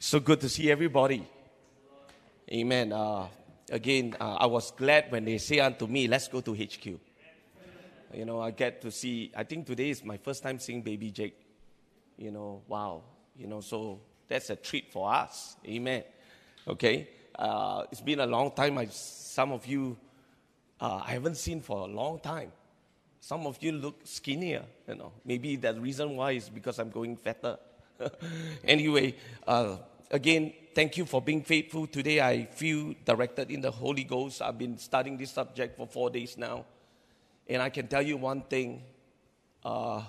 So good to see everybody. Amen. Uh, again, uh, I was glad when they say unto me, let's go to HQ. You know, I get to see, I think today is my first time seeing baby Jake. You know, wow. You know, so that's a treat for us. Amen. Okay. Uh, it's been a long time. I, some of you uh, I haven't seen for a long time. Some of you look skinnier, you know. Maybe the reason why is because I'm going fatter. anyway, uh, again, thank you for being faithful. Today I feel directed in the Holy Ghost. I've been studying this subject for four days now. And I can tell you one thing uh,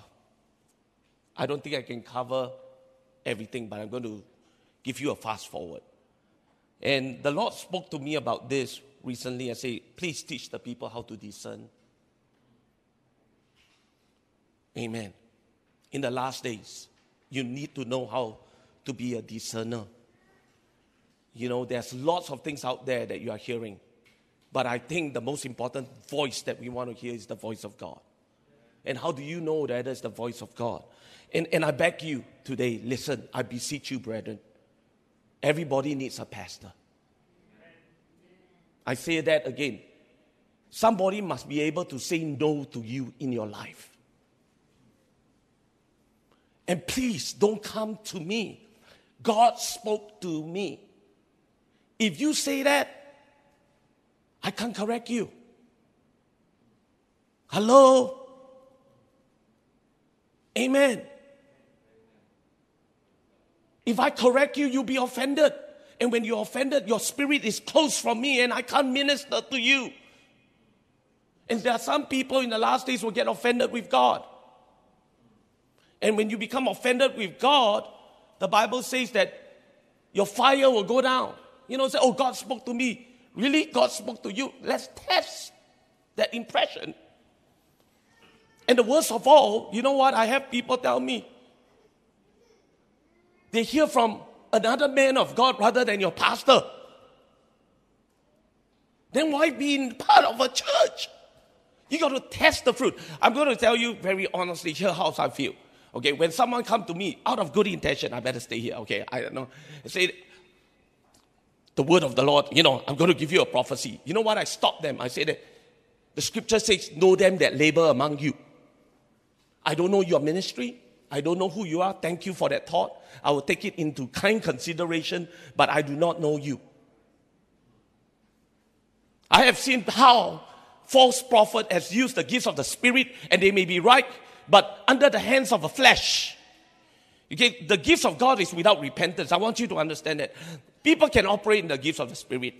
I don't think I can cover everything, but I'm going to give you a fast forward. And the Lord spoke to me about this recently. I say, please teach the people how to discern. Amen. In the last days, you need to know how to be a discerner. You know, there's lots of things out there that you are hearing. But I think the most important voice that we want to hear is the voice of God. And how do you know that is the voice of God? And, and I beg you today, listen, I beseech you, brethren. Everybody needs a pastor. I say that again. Somebody must be able to say no to you in your life. And please don't come to me. God spoke to me. If you say that, I can't correct you. Hello? Amen. If I correct you, you'll be offended. And when you're offended, your spirit is closed from me and I can't minister to you. And there are some people in the last days will get offended with God. And when you become offended with God, the Bible says that your fire will go down. You know, say, oh, God spoke to me. Really? God spoke to you? Let's test that impression. And the worst of all, you know what? I have people tell me they hear from another man of God rather than your pastor. Then why be part of a church? You got to test the fruit. I'm going to tell you very honestly here how I feel. Okay, when someone come to me out of good intention, I better stay here. Okay, I don't know. I say the word of the Lord. You know, I'm going to give you a prophecy. You know what? I stop them. I say that the scripture says, "Know them that labor among you." I don't know your ministry. I don't know who you are. Thank you for that thought. I will take it into kind consideration, but I do not know you. I have seen how false prophet has used the gifts of the spirit, and they may be right, but under the hands of the flesh. Okay, the gifts of God is without repentance. I want you to understand that. People can operate in the gifts of the Spirit.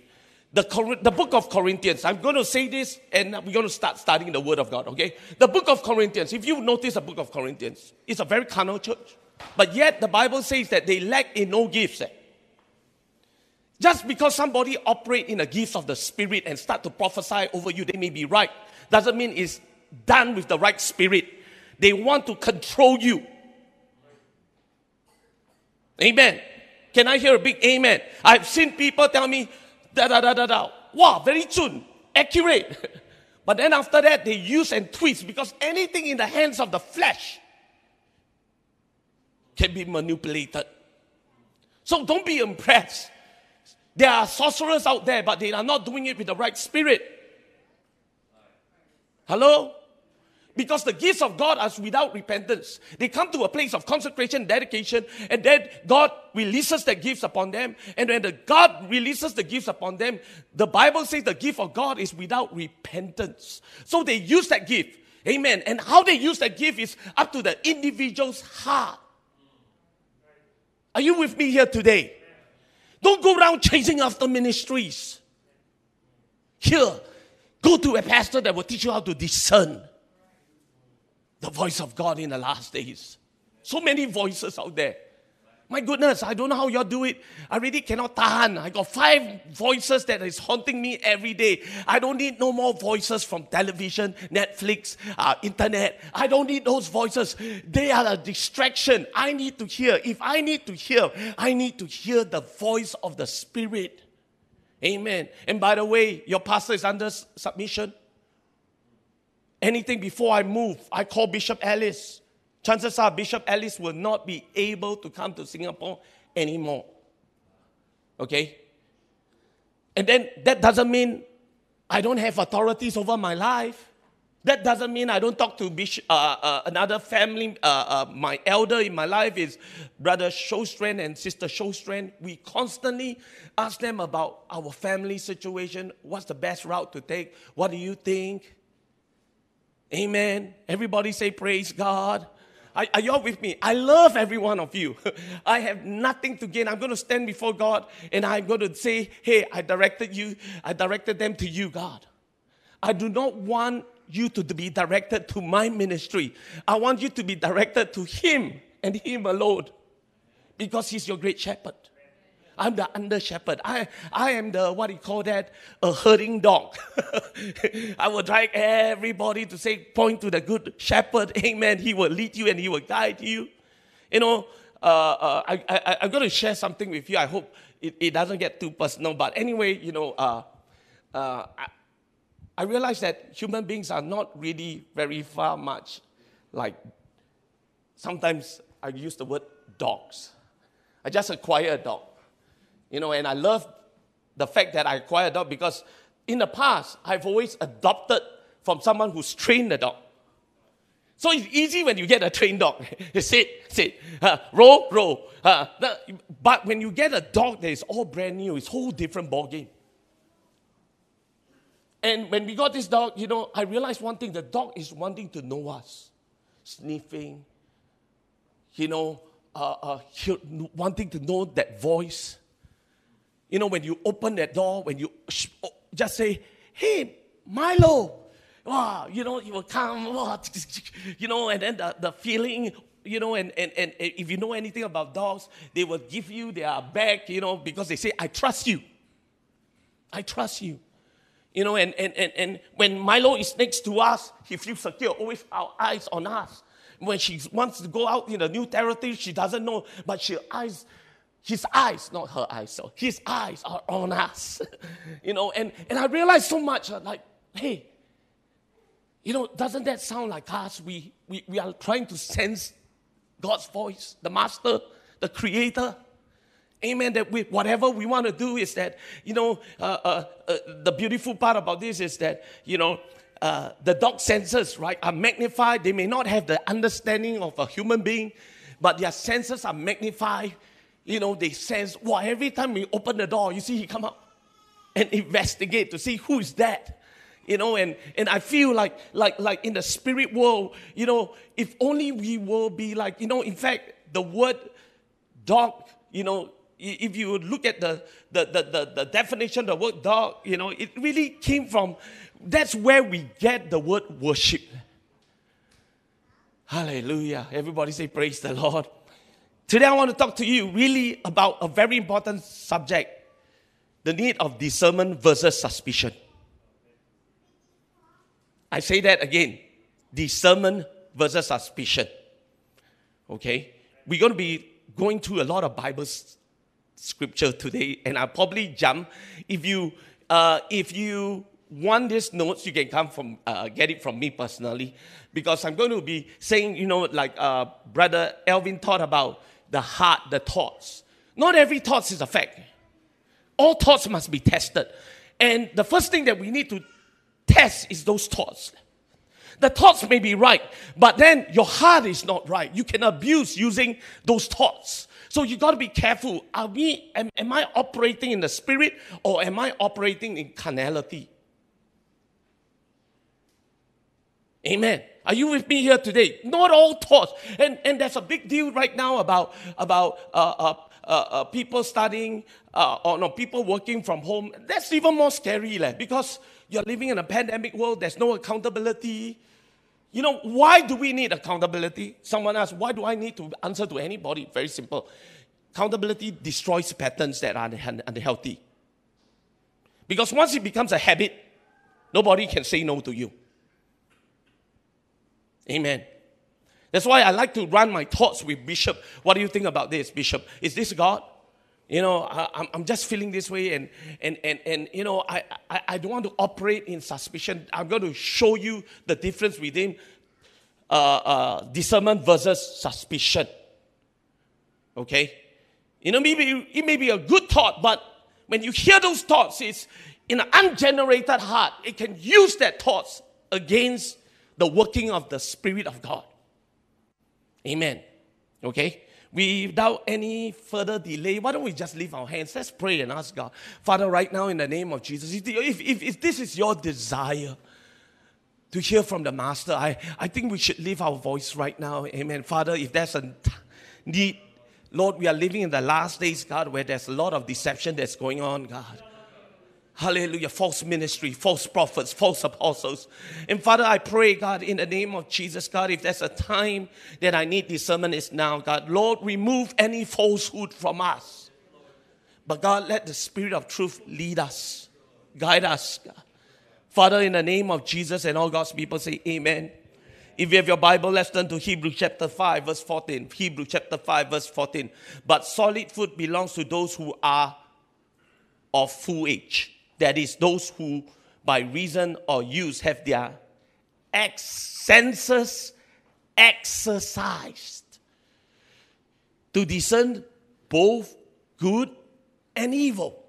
The, the book of Corinthians, I'm going to say this and we're going to start studying the Word of God, okay? The book of Corinthians, if you notice the book of Corinthians, it's a very carnal church. But yet the Bible says that they lack in no gifts. Eh? Just because somebody operate in the gifts of the Spirit and start to prophesy over you, they may be right. Doesn't mean it's done with the right spirit. They want to control you. Amen. Can I hear a big amen? I've seen people tell me, da da da da da. Wow, very soon, accurate. but then after that, they use and twist because anything in the hands of the flesh can be manipulated. So don't be impressed. There are sorcerers out there, but they are not doing it with the right spirit. Hello? Because the gifts of God are without repentance. They come to a place of consecration, dedication, and then God releases the gifts upon them. And when the God releases the gifts upon them, the Bible says the gift of God is without repentance. So they use that gift. Amen. And how they use that gift is up to the individual's heart. Are you with me here today? Don't go around chasing after ministries. Here, go to a pastor that will teach you how to discern the voice of God in the last days. So many voices out there. My goodness, I don't know how y'all do it. I really cannot tahan. I got five voices that is haunting me every day. I don't need no more voices from television, Netflix, uh, internet. I don't need those voices. They are a distraction. I need to hear. If I need to hear, I need to hear the voice of the Spirit. Amen. And by the way, your pastor is under submission anything before I move, I call Bishop Ellis. Chances are Bishop Ellis will not be able to come to Singapore anymore. Okay? And then that doesn't mean I don't have authorities over my life. That doesn't mean I don't talk to uh, uh, another family. Uh, uh my elder in my life is Brother Showstrand and Sister Showstrand. We constantly ask them about our family situation. What's the best route to take? What do you think? Amen. Everybody say, Praise God. Are, are you all with me? I love every one of you. I have nothing to gain. I'm going to stand before God and I'm going to say, Hey, I directed you, I directed them to you, God. I do not want you to be directed to my ministry. I want you to be directed to Him and Him alone because He's your great shepherd. I'm the under shepherd. I, I am the, what do you call that? A herding dog. I will drag everybody to say, point to the good shepherd. Amen. He will lead you and he will guide you. You know, uh, uh, I, I, I'm going to share something with you. I hope it, it doesn't get too personal. But anyway, you know, uh, uh I, I realize that human beings are not really very far much like sometimes I use the word dogs. I just acquired a dog. You know, and I love the fact that I acquired a dog because in the past, I've always adopted from someone who's trained the dog. So it's easy when you get a trained dog. sit, sit, uh, roll, roll. Uh, but when you get a dog that is all brand new, it's a whole different ball game. And when we got this dog, you know, I realized one thing: the dog is wanting to know us, sniffing. You know, uh, uh, wanting to know that voice. You know, when you open that door, when you just say, hey, Milo, wow, you know, he will come, you know, and then the, the feeling, you know, and, and, and if you know anything about dogs, they will give you their back, you know, because they say, I trust you. I trust you. You know, and, and, and, and when Milo is next to us, he feels secure, always our eyes on us. When she wants to go out in a new territory, she doesn't know, but she eyes his eyes, not her eyes, so his eyes are on us. you know, and, and I realized so much uh, like, hey, you know, doesn't that sound like us? We, we, we are trying to sense God's voice, the master, the creator. Amen. That we, whatever we want to do is that, you know, uh, uh, uh, the beautiful part about this is that, you know, uh, the dog senses, right, are magnified. They may not have the understanding of a human being, but their senses are magnified you know, they sense, wow, every time we open the door, you see he come up and investigate to see who is that. You know, and, and I feel like, like, like in the spirit world, you know, if only we will be like, you know, in fact, the word dog, you know, if you look at the, the, the, the, the definition the word dog, you know, it really came from, that's where we get the word worship. Hallelujah. Everybody say, Praise the Lord. Today, I want to talk to you really about a very important subject the need of discernment versus suspicion. I say that again discernment versus suspicion. Okay? We're going to be going through a lot of Bible scripture today, and I'll probably jump. If you, uh, if you want these notes, you can come from, uh, get it from me personally, because I'm going to be saying, you know, like uh, Brother Elvin taught about the heart, the thoughts. Not every thought is a fact. All thoughts must be tested. And the first thing that we need to test is those thoughts. The thoughts may be right, but then your heart is not right. You can abuse using those thoughts. So you got to be careful. Are we, am, am I operating in the spirit or am I operating in carnality? Amen. Are you with me here today? Not all thoughts. And, and there's a big deal right now about, about uh, uh, uh, uh people studying uh, or no, people working from home. That's even more scary leh, because you're living in a pandemic world. There's no accountability. You know, why do we need accountability? Someone asked, why do I need to answer to anybody? Very simple. Accountability destroys patterns that are unhealthy. Because once it becomes a habit, nobody can say no to you. Amen. That's why I like to run my thoughts with Bishop. What do you think about this, Bishop? Is this God? You know, I, am just feeling this way, and, and, and, and you know, I, I, I, don't want to operate in suspicion. I'm going to show you the difference within uh, uh, discernment versus suspicion. Okay? You know, maybe it may be a good thought, but when you hear those thoughts, it's in an ungenerated heart, it can use that thoughts against the working of the Spirit of God. Amen. Okay? Without any further delay, why don't we just leave our hands? Let's pray and ask God. Father, right now in the name of Jesus, if, if, if this is your desire, to hear from the Master. I, I think we should lift our voice right now. Amen. Father, if there's a need, Lord, we are living in the last days, God, where there's a lot of deception that's going on, God. Hallelujah. False ministry, false prophets, false apostles. And Father, I pray, God, in the name of Jesus, God, if there's a time that I need discernment, it's now, God. Lord, remove any falsehood from us. But God, let the Spirit of truth lead us, guide us, God. Father, in the name of Jesus and all God's people say amen. If you have your Bible, let's turn to Hebrew chapter 5, verse 14. Hebrew chapter 5, verse 14. But solid food belongs to those who are of full age. That is, those who, by reason or use, have their ex- senses exercised to discern both good and evil.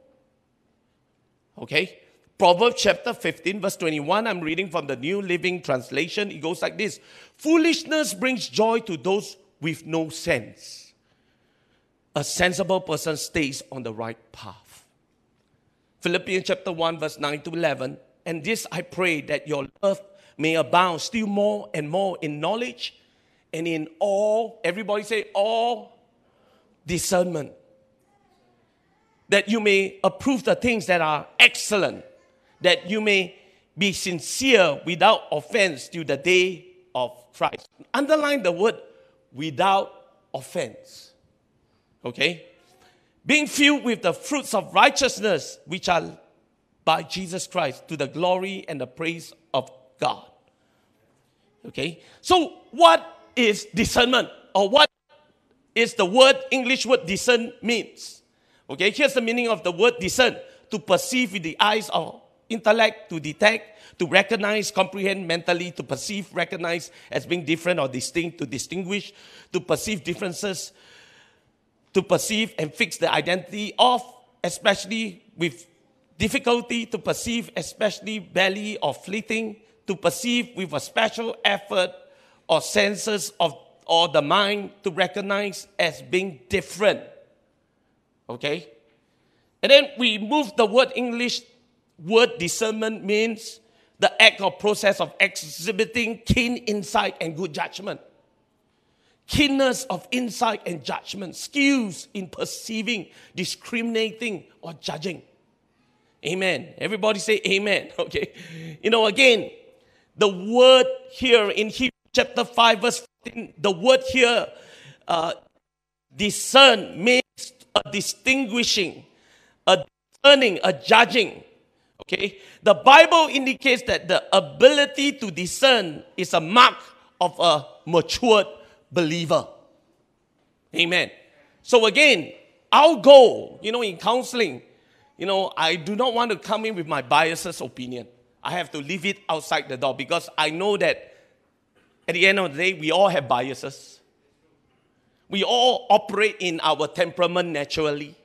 Okay? Proverbs chapter 15, verse 21, I'm reading from the New Living Translation. It goes like this Foolishness brings joy to those with no sense. A sensible person stays on the right path. Philippians chapter 1, verse 9 to 11. And this I pray that your love may abound still more and more in knowledge and in all, everybody say, all discernment. That you may approve the things that are excellent that you may be sincere without offense till the day of Christ. Underline the word without offense. Okay? Being filled with the fruits of righteousness, which are by Jesus Christ, to the glory and the praise of God. Okay? So, what is discernment? Or what is the word, English word discern means? Okay, here's the meaning of the word discern to perceive with the eyes of intellect to detect, to recognize, comprehend mentally, to perceive, recognize as being different or distinct, to distinguish, to perceive differences, to perceive and fix the identity of, especially with difficulty to perceive, especially barely or fleeting, to perceive with a special effort or senses of or the mind to recognize as being different. Okay? And then we move the word English word discernment means the act or process of exhibiting keen insight and good judgment. Keenness of insight and judgment, skills in perceiving, discriminating, or judging. Amen. Everybody say amen. Okay. You know, again, the word here in Hebrews chapter 5, verse 14, the word here, uh, discern means a distinguishing, a discerning, a judging. Okay? The Bible indicates that the ability to discern is a mark of a matured believer. Amen. So again, our goal, you know, in counseling, you know, I do not want to come in with my biases opinion. I have to leave it outside the door because I know that at the end of the day, we all have biases. We all operate in our temperament naturally.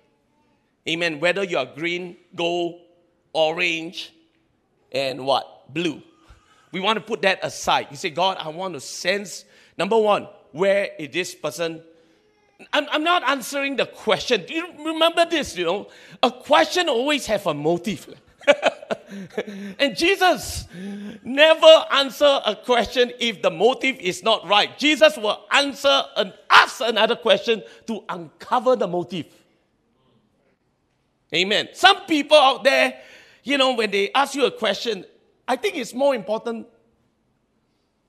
Amen. Whether you are green, gold, orange, and what? Blue. We want to put that aside. You say, God, I want to sense, number one, where is this person? I'm, I'm not answering the question. Do you remember this? You know, a question always have a motive. and Jesus never answer a question if the motive is not right. Jesus will answer and ask another question to uncover the motive. Amen. Some people out there, you know, when they ask you a question, I think it's more important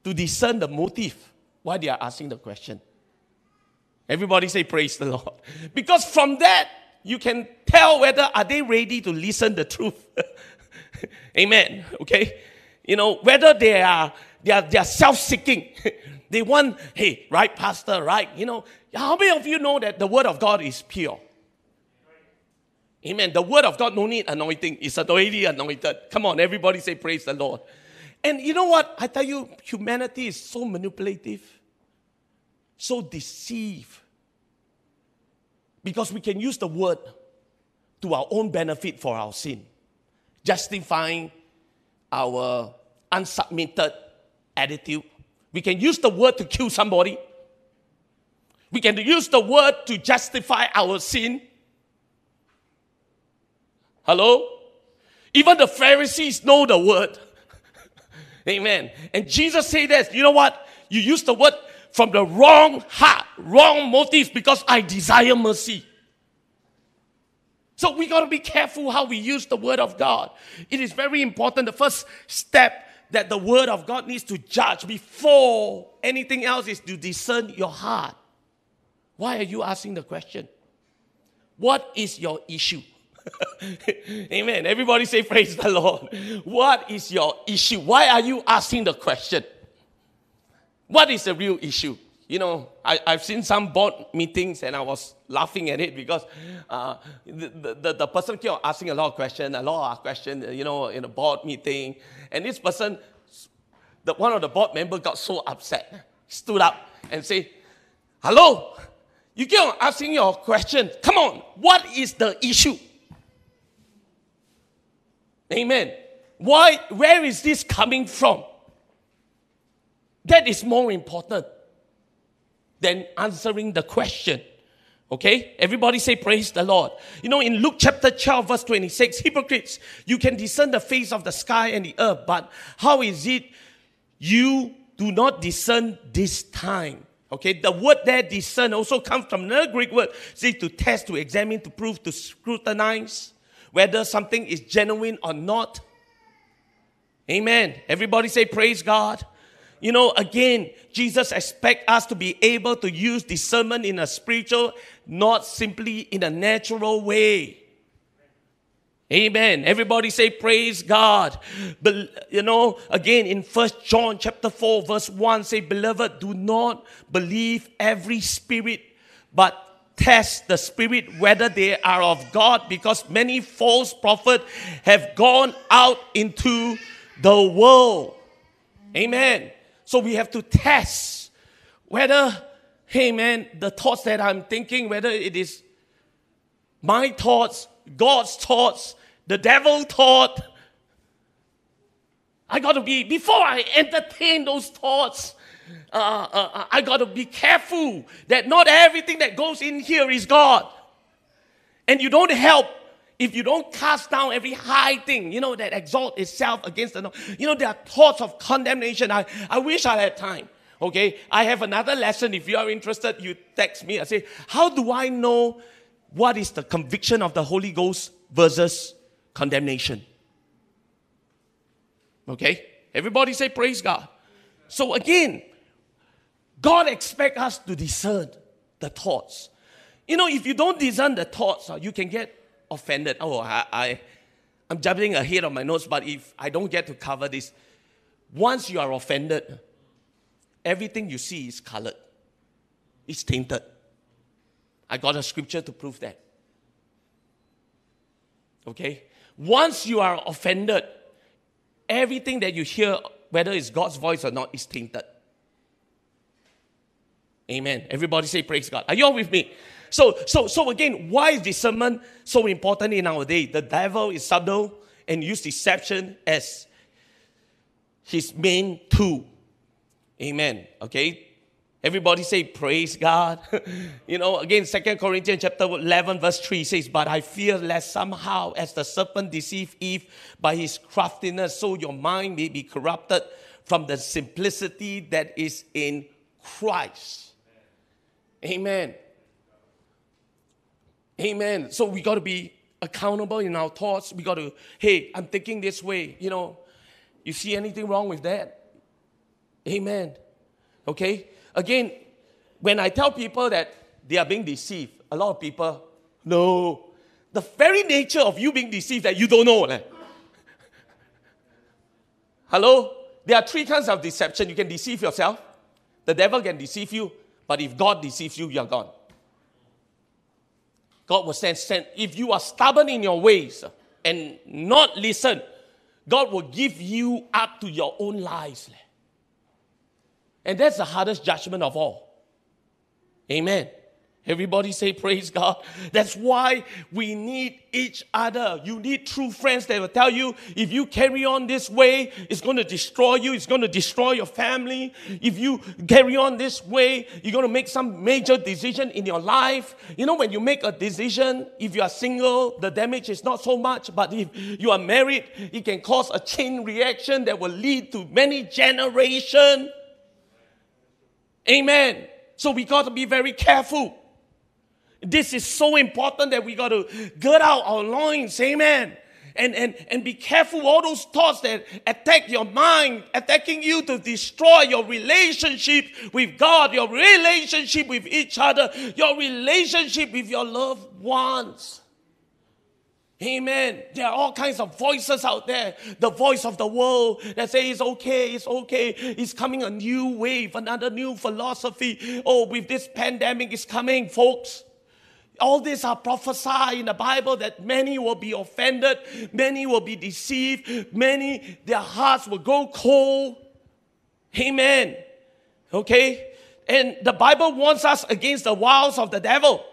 to discern the motive why they are asking the question. Everybody say praise the Lord. Because from that, you can tell whether are they ready to listen the truth. Amen. Okay? You know, whether they are they are, they are self-seeking. they want, hey, right, pastor, right? You know, how many of you know that the word of God is pure? Amen. The word of God no need anointing. It's already anointed. Come on, everybody say praise the Lord. And you know what? I tell you, humanity is so manipulative, so deceived. Because we can use the word to our own benefit for our sin, justifying our unsubmitted attitude. We can use the word to kill somebody. We can use the word to justify our sin. Hello? Even the Pharisees know the word. Amen. And Jesus said this, you know what? You use the word from the wrong heart, wrong motives because I desire mercy. So we got to be careful how we use the word of God. It is very important. The first step that the word of God needs to judge before anything else is to discern your heart. Why are you asking the question? What is your issue? Amen. Everybody say, Praise the Lord. What is your issue? Why are you asking the question? What is the real issue? You know, I, have seen some board meetings and I was laughing at it because uh, the, the, the person kept asking a lot of questions, a lot of questions, you know, in a board meeting. And this person, the, one of the board members got so upset, stood up and said, Hello, you keep asking your question. Come on, what is the issue? Amen. Why, where is this coming from? That is more important than answering the question. Okay? Everybody say, Praise the Lord. You know, in Luke chapter 12, verse 26, hypocrites, you can discern the face of the sky and the earth, but how is it you do not discern this time? Okay, the word there, discern, also comes from another Greek word, say to test, to examine, to prove, to scrutinize whether something is genuine or not. Amen. Everybody say, Praise God. You know, again, Jesus expects us to be able to use discernment in a spiritual, not simply in a natural way. Amen. Everybody say praise God. But you know, again in First John chapter 4, verse 1, say, Beloved, do not believe every spirit, but test the spirit whether they are of God, because many false prophets have gone out into the world. Amen. So we have to test whether, hey man, the thoughts that I'm thinking, whether it is my thoughts, God's thoughts, the devil thought. I got to be, before I entertain those thoughts, uh, uh, uh I got to be careful that not everything that goes in here is God. And you don't help if you don't cast down every high thing, you know, that exalt itself against the, you know, there are thoughts of condemnation. I, I wish I had time. Okay, I have another lesson. If you are interested, you text me. I say, how do I know what is the conviction of the Holy Ghost versus condemnation? Okay, everybody say praise God. So again, God expects us to discern the thoughts. You know, if you don't discern the thoughts, uh, you can get offended. Oh, I, I, I'm jumping ahead of my notes, but if I don't get to cover this, once you are offended, everything you see is colored, it's tainted. I got a scripture to prove that. Okay? Once you are offended, everything that you hear, whether it's God's voice or not, is tainted. Amen. Everybody say praise God. Are you all with me? So, so, so again, why is discernment so important in our day? The devil is subtle and use deception as his main tool. Amen. Okay. Everybody say praise God. you know, again, Second Corinthians chapter 11, verse 3 says, But I fear lest somehow, as the serpent deceived Eve by his craftiness, so your mind may be corrupted from the simplicity that is in Christ. Amen. Amen. So we got to be accountable in our thoughts. We got to, hey, I'm thinking this way. You know, you see anything wrong with that? Amen. Okay? Again, when I tell people that they are being deceived, a lot of people, no. The very nature of you being deceived that you don't know. Eh? Hello? There are three kinds of deception. You can deceive yourself, the devil can deceive you, but if God deceives you, you're gone. God will send, send, if you are stubborn in your ways and not listen, God will give you up to your own lies. And that's the hardest judgment of all. Amen. Everybody say, Praise God. That's why we need each other. You need true friends that will tell you if you carry on this way, it's going to destroy you, it's going to destroy your family. If you carry on this way, you're going to make some major decision in your life. You know, when you make a decision, if you are single, the damage is not so much, but if you are married, it can cause a chain reaction that will lead to many generations. Amen. So we got to be very careful. This is so important that we got to gird out our loins. Amen. And, and, and be careful all those thoughts that attack your mind, attacking you to destroy your relationship with God, your relationship with each other, your relationship with your loved ones. Amen. There are all kinds of voices out there. The voice of the world that says it's okay, it's okay. It's coming a new wave, another new philosophy. Oh, with this pandemic it's coming, folks. All these are prophesied in the Bible that many will be offended, many will be deceived, many, their hearts will go cold. Amen. Okay? And the Bible warns us against the wiles of the devil.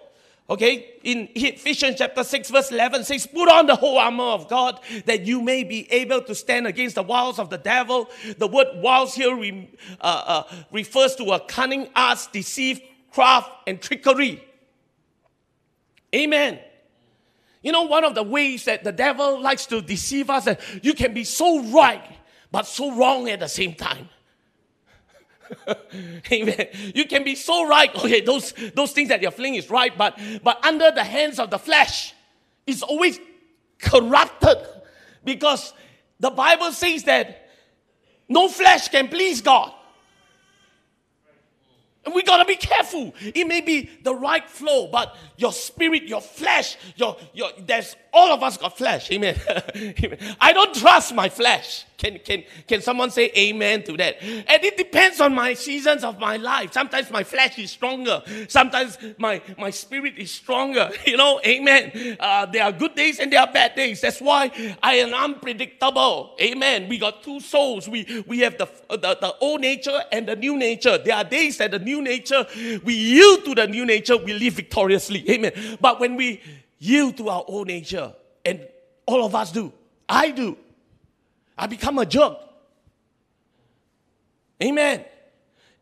Okay, in Ephesians chapter 6, verse 11 says, Put on the whole armor of God that you may be able to stand against the wiles of the devil. The word wiles here re, uh, uh, refers to a cunning arts, deceit, craft, and trickery. Amen. You know, one of the ways that the devil likes to deceive us that you can be so right, but so wrong at the same time. Amen. You can be so right. Okay, those, those things that you're feeling is right, but, but under the hands of the flesh, it's always corrupted because the Bible says that no flesh can please God. And we got to be careful. It may be the right flow, but your spirit, your flesh, your, your there's all of us got flesh. Amen. I don't trust my flesh. Can, can, can someone say amen to that? And it depends on my seasons of my life. Sometimes my flesh is stronger. Sometimes my, my spirit is stronger. You know, amen. Uh, there are good days and there are bad days. That's why I am unpredictable. Amen. We got two souls. We, we have the, the, the old nature and the new nature. There are days that the new nature, we yield to the new nature, we live victoriously. Amen. But when we yield to our old nature, and all of us do, I do, I become a jerk. Amen.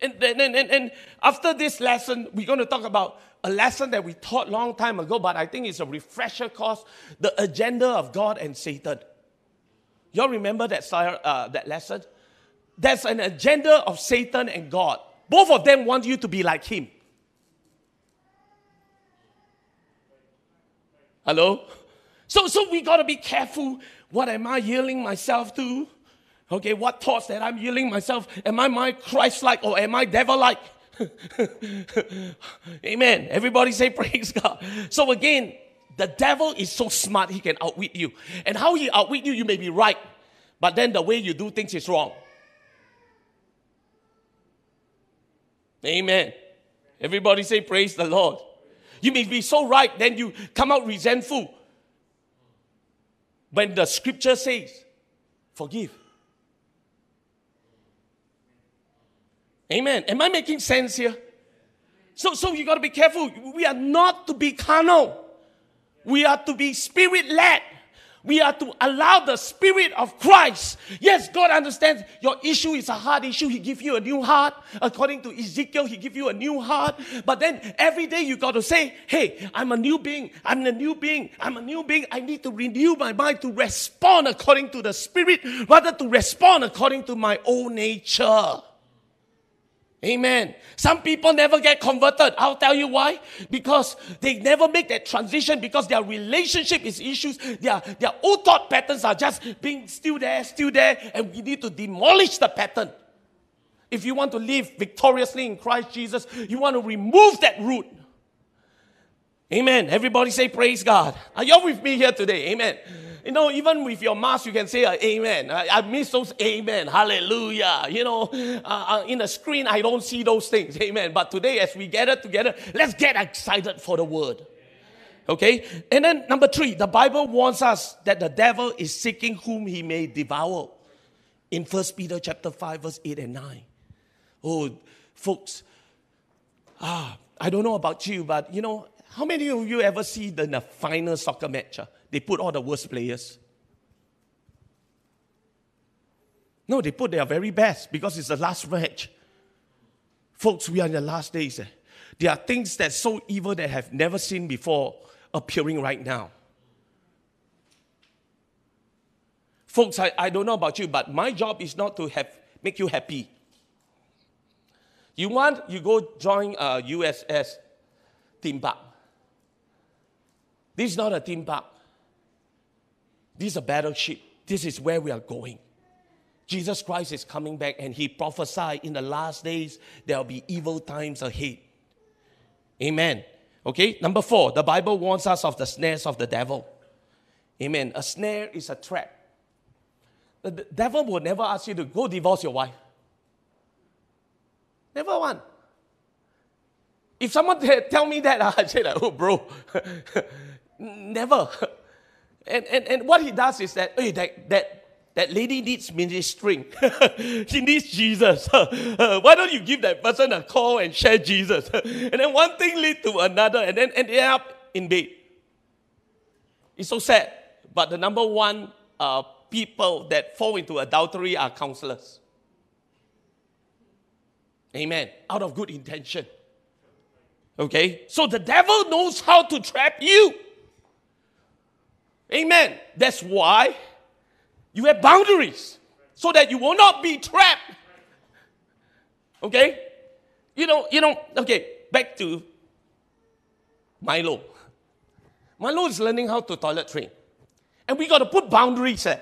And, then and, and, and after this lesson, we're going to talk about a lesson that we taught long time ago, but I think it's a refresher course, the agenda of God and Satan. Y'all remember that, uh, that lesson? There's an agenda of Satan and God. Both of them want you to be like him. Hello? So, so we got to be careful. What am I yielding myself to? Okay, what thoughts that I'm yielding myself? Am I my Christ-like or am I devil-like? Amen. Everybody say praise God. So again, the devil is so smart he can outwit you. And how he outwit you, you may be right, but then the way you do things is wrong. Amen. Everybody say praise the Lord. You may be so right, then you come out resentful. When the scripture says, forgive. Amen. Am I making sense here? So, so you got to be careful. We are not to be carnal. We are to be spirit led. We are to allow the Spirit of Christ. Yes, God understands your issue is a hard issue. He gives you a new heart. According to Ezekiel, He gives you a new heart. But then every day you got to say, hey, I'm a new being. I'm a new being. I'm a new being. I need to renew my mind to respond according to the Spirit rather to respond according to my own nature. Amen. Some people never get converted. I'll tell you why. Because they never make that transition because their relationship is issues. Their, their old thought patterns are just being still there, still there, and we need to demolish the pattern. If you want to live victoriously in Christ Jesus, you want to remove that root. Amen. Everybody say praise God. Are you all with me here today? Amen. You know, even with your mask, you can say uh, amen. I, I, miss those amen. Hallelujah. You know, uh, uh, in the screen, I don't see those things. Amen. But today, as we gather together, let's get excited for the word. Okay? And then number three, the Bible warns us that the devil is seeking whom he may devour. In First Peter chapter 5, verse 8 and 9. Oh, folks, ah, I don't know about you, but you know, how many of you ever see the, the final soccer match? Uh, they put all the worst players. No, they put their very best because it's the last match. Folks, we are in the last days. Eh? There are things that so evil that have never seen before appearing right now. Folks, I, I don't know about you, but my job is not to have make you happy. You want, you go join a USS theme park. This is not a theme park. This is a battleship. This is where we are going. Jesus Christ is coming back and he prophesied in the last days there will be evil times ahead. Amen. Okay, number four, the Bible warns us of the snares of the devil. Amen. A snare is a trap. The devil will never ask you to go divorce your wife. Never one. If someone tell me that, I say like, oh, bro, never. And, and, and what he does is that, hey, that, that that lady needs ministering. she needs Jesus. why don't you give that person a call and share Jesus? and then one thing lead to another, and then and end up in bed. It's so sad. But the number one uh, people that fall into adultery are counselors. Amen. Out of good intention. Okay? So the devil knows how to trap you. Amen. That's why you have boundaries so that you will not be trapped. Okay? You know, you know, okay, back to Milo. Milo is learning how to toilet train. And we got to put boundaries there.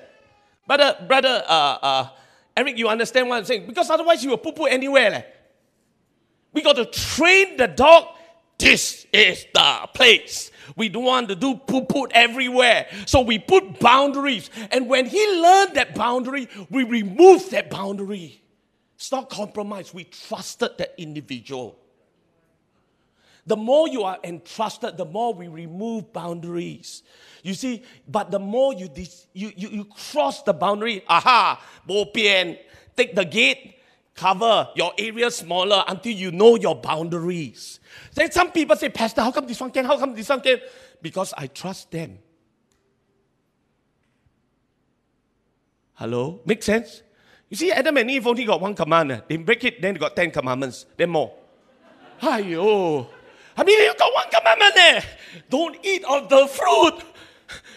Brother, brother, uh, uh, Eric, you understand what I'm saying? Because otherwise you will poo poo anywhere. Leh. We got to train the dog. This is the place. We don't want to do poo poo everywhere. So we put boundaries. And when he learned that boundary, we removed that boundary. It's not compromise. We trusted that individual. The more you are entrusted, the more we remove boundaries. You see, but the more you, dis- you, you, you cross the boundary, aha, bo take the gate, cover your area smaller until you know your boundaries. Then some people say, Pastor, how come this one can? How come this one can? Because I trust them. Hello? Make sense? You see, Adam and Eve only got one command. They break it, then they got ten commandments. Then more. Ayo. I mean, you got one commandment there. Don't eat of the fruit.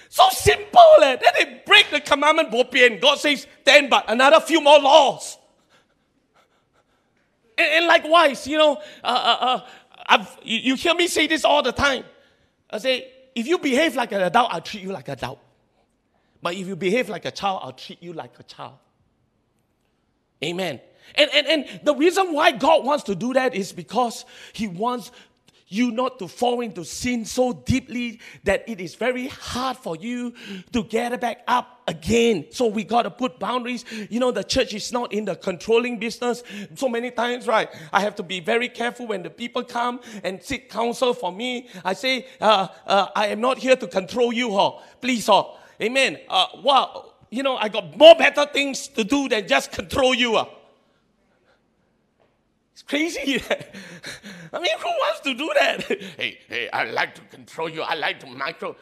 So simple. Eh? Then they break the commandment, bopian. God says, ten, but another few more laws. And, and likewise, you know, uh, uh, uh, you, you hear me say this all the time. I say, if you behave like an adult, I'll treat you like an adult. But if you behave like a child, I'll treat you like a child. Amen. And, and, and the reason why God wants to do that is because He wants you not to fall into sin so deeply that it is very hard for you to get back up again. So we got to put boundaries. You know, the church is not in the controlling business. So many times, right? I have to be very careful when the people come and seek counsel for me. I say, uh, uh, I am not here to control you, huh? Please, huh? Amen. Uh, wow. You know, I got more better things to do than just control you. Crazy. I mean, who wants to do that? hey, hey, I like to control you. I like to micro.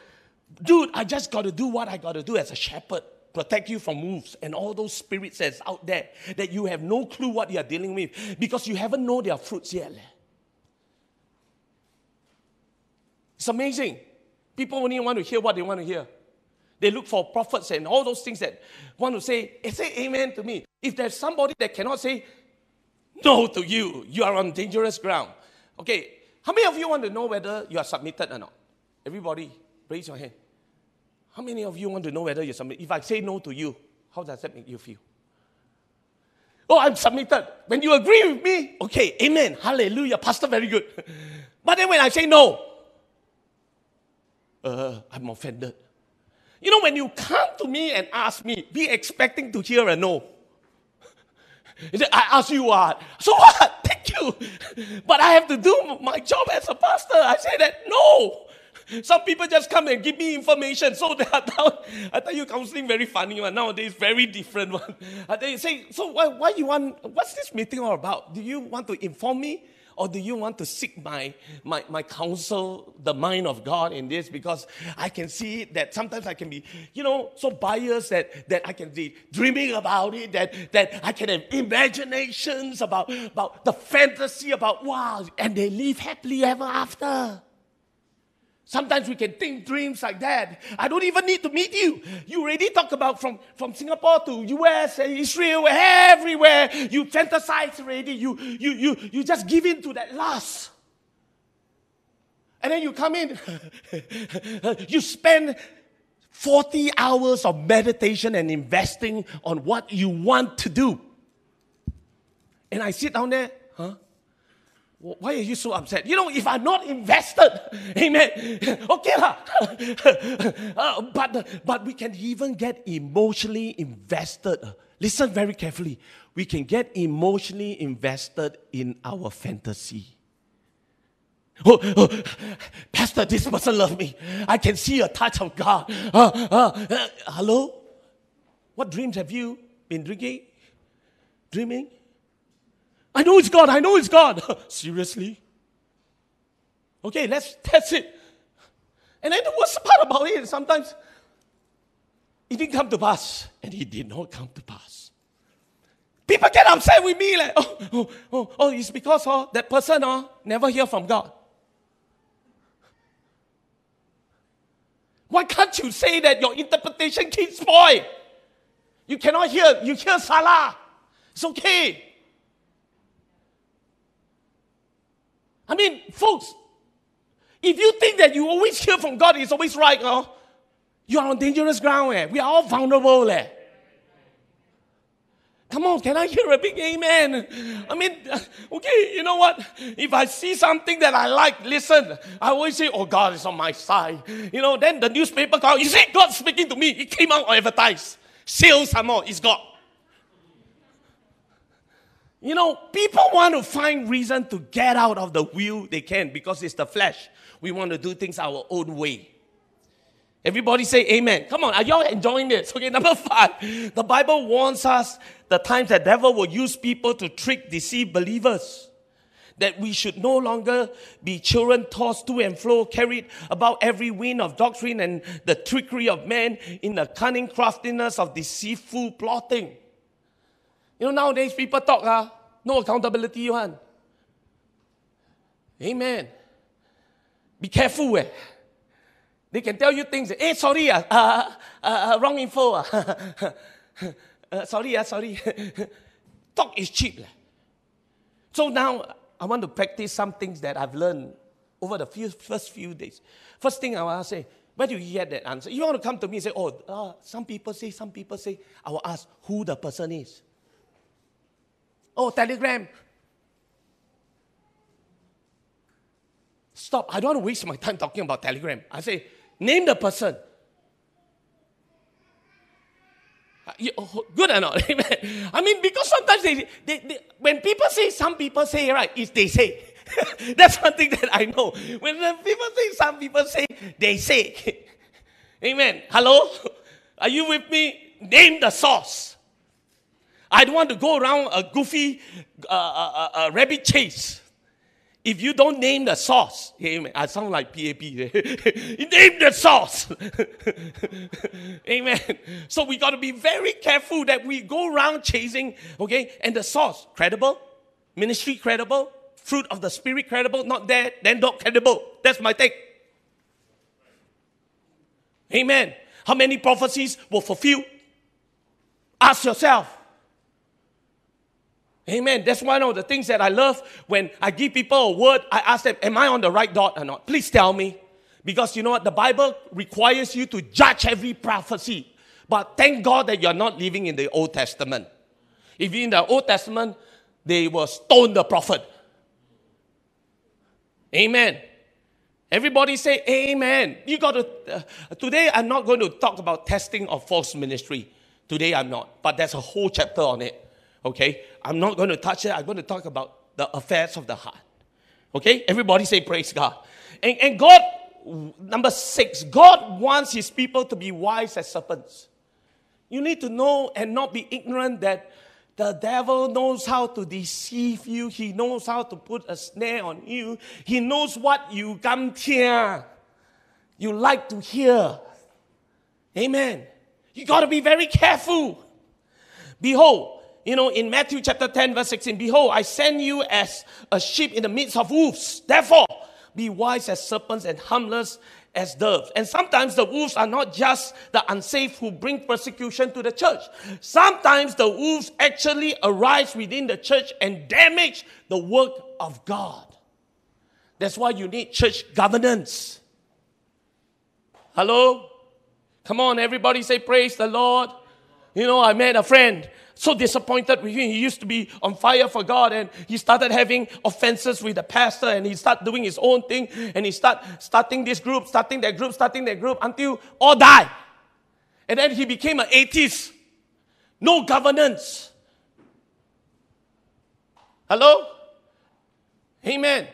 Dude, I just got to do what I got to do as a shepherd. Protect you from wolves and all those spirits that's out there that you have no clue what you're dealing with because you haven't known their fruits yet. It's amazing. People only want to hear what they want to hear. They look for prophets and all those things that want to say, say amen to me. If there's somebody that cannot say no to you. You are on dangerous ground. Okay, how many of you want to know whether you are submitted or not? Everybody, raise your hand. How many of you want to know whether you're submitted? If I say no to you, how does that make you feel? Oh, I'm submitted. When you agree with me, okay, amen, hallelujah, pastor, very good. But then when I say no, uh, I'm offended. You know, when you come to me and ask me, be expecting to hear a no. I ask you what? So what? Thank you. But I have to do my job as a pastor. I say that no. Some people just come and give me information. So they are now, I tell you, counseling very funny one. Nowadays, very different one. They say, so why, why you want, what's this meeting all about? Do you want to inform me? Or do you want to seek my, my, my counsel, the mind of God in this? Because I can see that sometimes I can be, you know, so biased that, that I can be dreaming about it, that, that I can have imaginations about, about the fantasy about, wow, and they live happily ever after. Sometimes we can think dreams like that. I don't even need to meet you. You already talk about from, from Singapore to US and Israel, everywhere. You fantasize already. You, you, you, you just give in to that lust. And then you come in, you spend 40 hours of meditation and investing on what you want to do. And I sit down there, huh? Why are you so upset? You know, if I'm not invested, amen, okay lah. uh, but, but we can even get emotionally invested. Listen very carefully. We can get emotionally invested in our fantasy. Oh, oh, Pastor, this person loves me. I can see a touch of God. Uh, uh, uh, hello? What dreams have you been drinking? Dreaming? I know it's God. I know it's God. Seriously? Okay, let's test it. And then the worst part about it, sometimes it didn't come to pass. And it did not come to pass. People get upset with me like, oh, oh, oh, oh it's because oh, that person oh, never hear from God. Why can't you say that your interpretation keeps spoil? You cannot hear, you hear Salah. It's okay. I mean, folks, if you think that you always hear from God, it's always right, oh, you are on dangerous ground. Eh? We are all vulnerable. Eh? Come on, can I hear a big amen? I mean, okay, you know what? If I see something that I like, listen, I always say, oh, God is on my side. You know, then the newspaper comes, you see, God speaking to me. It came out advertised. Sales some more, it's God. You know, people want to find reason to get out of the wheel they can because it's the flesh. We want to do things our own way. Everybody say amen. Come on, are y'all enjoying this? Okay, number five. The Bible warns us the times the devil will use people to trick, deceive believers. That we should no longer be children tossed to and fro, carried about every wind of doctrine and the trickery of men in the cunning craftiness of deceitful plotting. You know, nowadays people talk, uh, no accountability, one. Amen. Be careful. Eh? They can tell you things. Hey, sorry, uh, uh, uh, wrong info. Uh. uh, sorry, uh, sorry. Talk is cheap. Eh? So now I want to practice some things that I've learned over the few, first few days. First thing I want to say, where do you get that answer? You want to come to me and say, oh, uh, some people say, some people say. I will ask who the person is. Oh, Telegram. Stop. I don't want to waste my time talking about Telegram. I say, name the person. Uh, oh, good or not? I mean, because sometimes they, they, they, when people say, some people say, right, it's they say. That's one thing that I know. When people say, some people say, they say. Amen. Hello? Are you with me? Name the source. I don't want to go around a goofy uh, uh, uh, rabbit chase. If you don't name the source, amen. I sound like PAP. name the source. amen. So we got to be very careful that we go around chasing, okay? And the source, credible, ministry credible, fruit of the spirit credible, not there, then not credible. That's my take. Amen. How many prophecies were fulfilled? Ask yourself. Amen. That's one of the things that I love when I give people a word. I ask them, Am I on the right dot or not? Please tell me. Because you know what? The Bible requires you to judge every prophecy. But thank God that you're not living in the Old Testament. If in the Old Testament, they will stone the prophet. Amen. Everybody say amen. You got to. Uh, today, I'm not going to talk about testing of false ministry. Today, I'm not. But there's a whole chapter on it. Okay? I'm not going to touch it. I'm going to talk about the affairs of the heart. Okay? Everybody say praise God. And, and God, number six, God wants his people to be wise as serpents. You need to know and not be ignorant that The devil knows how to deceive you. He knows how to put a snare on you. He knows what you come here. You like to hear. Amen. You got to be very careful. Behold, you know, in Matthew chapter 10, verse 16, behold, I send you as a sheep in the midst of wolves. Therefore, be wise as serpents and harmless as doves. And sometimes the wolves are not just the unsafe who bring persecution to the church. Sometimes the wolves actually arise within the church and damage the work of God. That's why you need church governance. Hello? Come on, everybody say, Praise the Lord. You know, I met a friend so disappointed with him. He used to be on fire for God and he started having offenses with the pastor and he started doing his own thing and he started starting this group, starting that group, starting that group until all died. And then he became an atheist. No governance. Hello? Amen.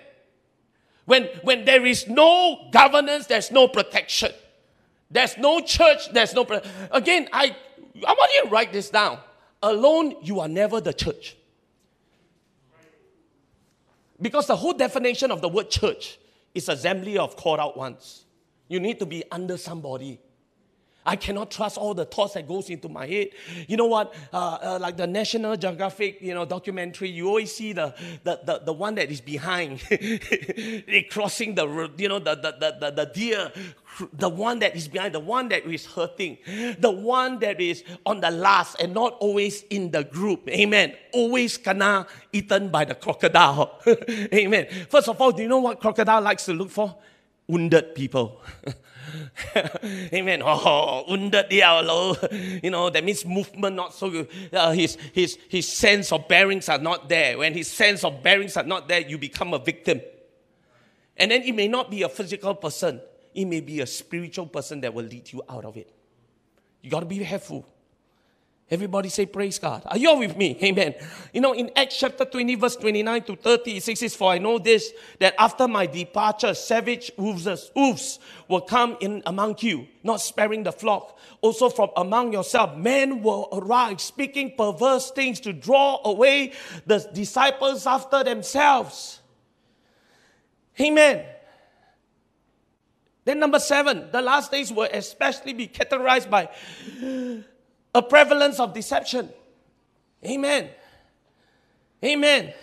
When, when there is no governance, there's no protection. There's no church, there's no. Again, I, I want you to write this down. Alone, you are never the church. Because the whole definition of the word church is assembly of called out ones. You need to be under somebody. I cannot trust all the thoughts that goes into my head. You know what? Uh, uh, like the National Geographic, you know, documentary, you always see the the, the, the one that is behind, crossing the road, you know the, the, the, the deer, the one that is behind, the one that is hurting, the one that is on the last and not always in the group. Amen. Always kena eaten by the crocodile. Amen. First of all, do you know what crocodile likes to look for? Wounded people. Amen. Oh, wounded You know, that means movement not so good. Uh, his, his, his sense of bearings are not there. When his sense of bearings are not there, you become a victim. And then it may not be a physical person, it may be a spiritual person that will lead you out of it. You got to be careful. Everybody say praise God. Are you all with me? Amen. You know, in Acts chapter 20, verse 29 to 30, it says, For I know this, that after my departure, savage wolves, uh, wolves will come in among you, not sparing the flock. Also from among yourself, men will arise, speaking perverse things to draw away the disciples after themselves. Amen. Then number seven, the last days will especially be characterized by a prevalence of deception. Amen. Amen.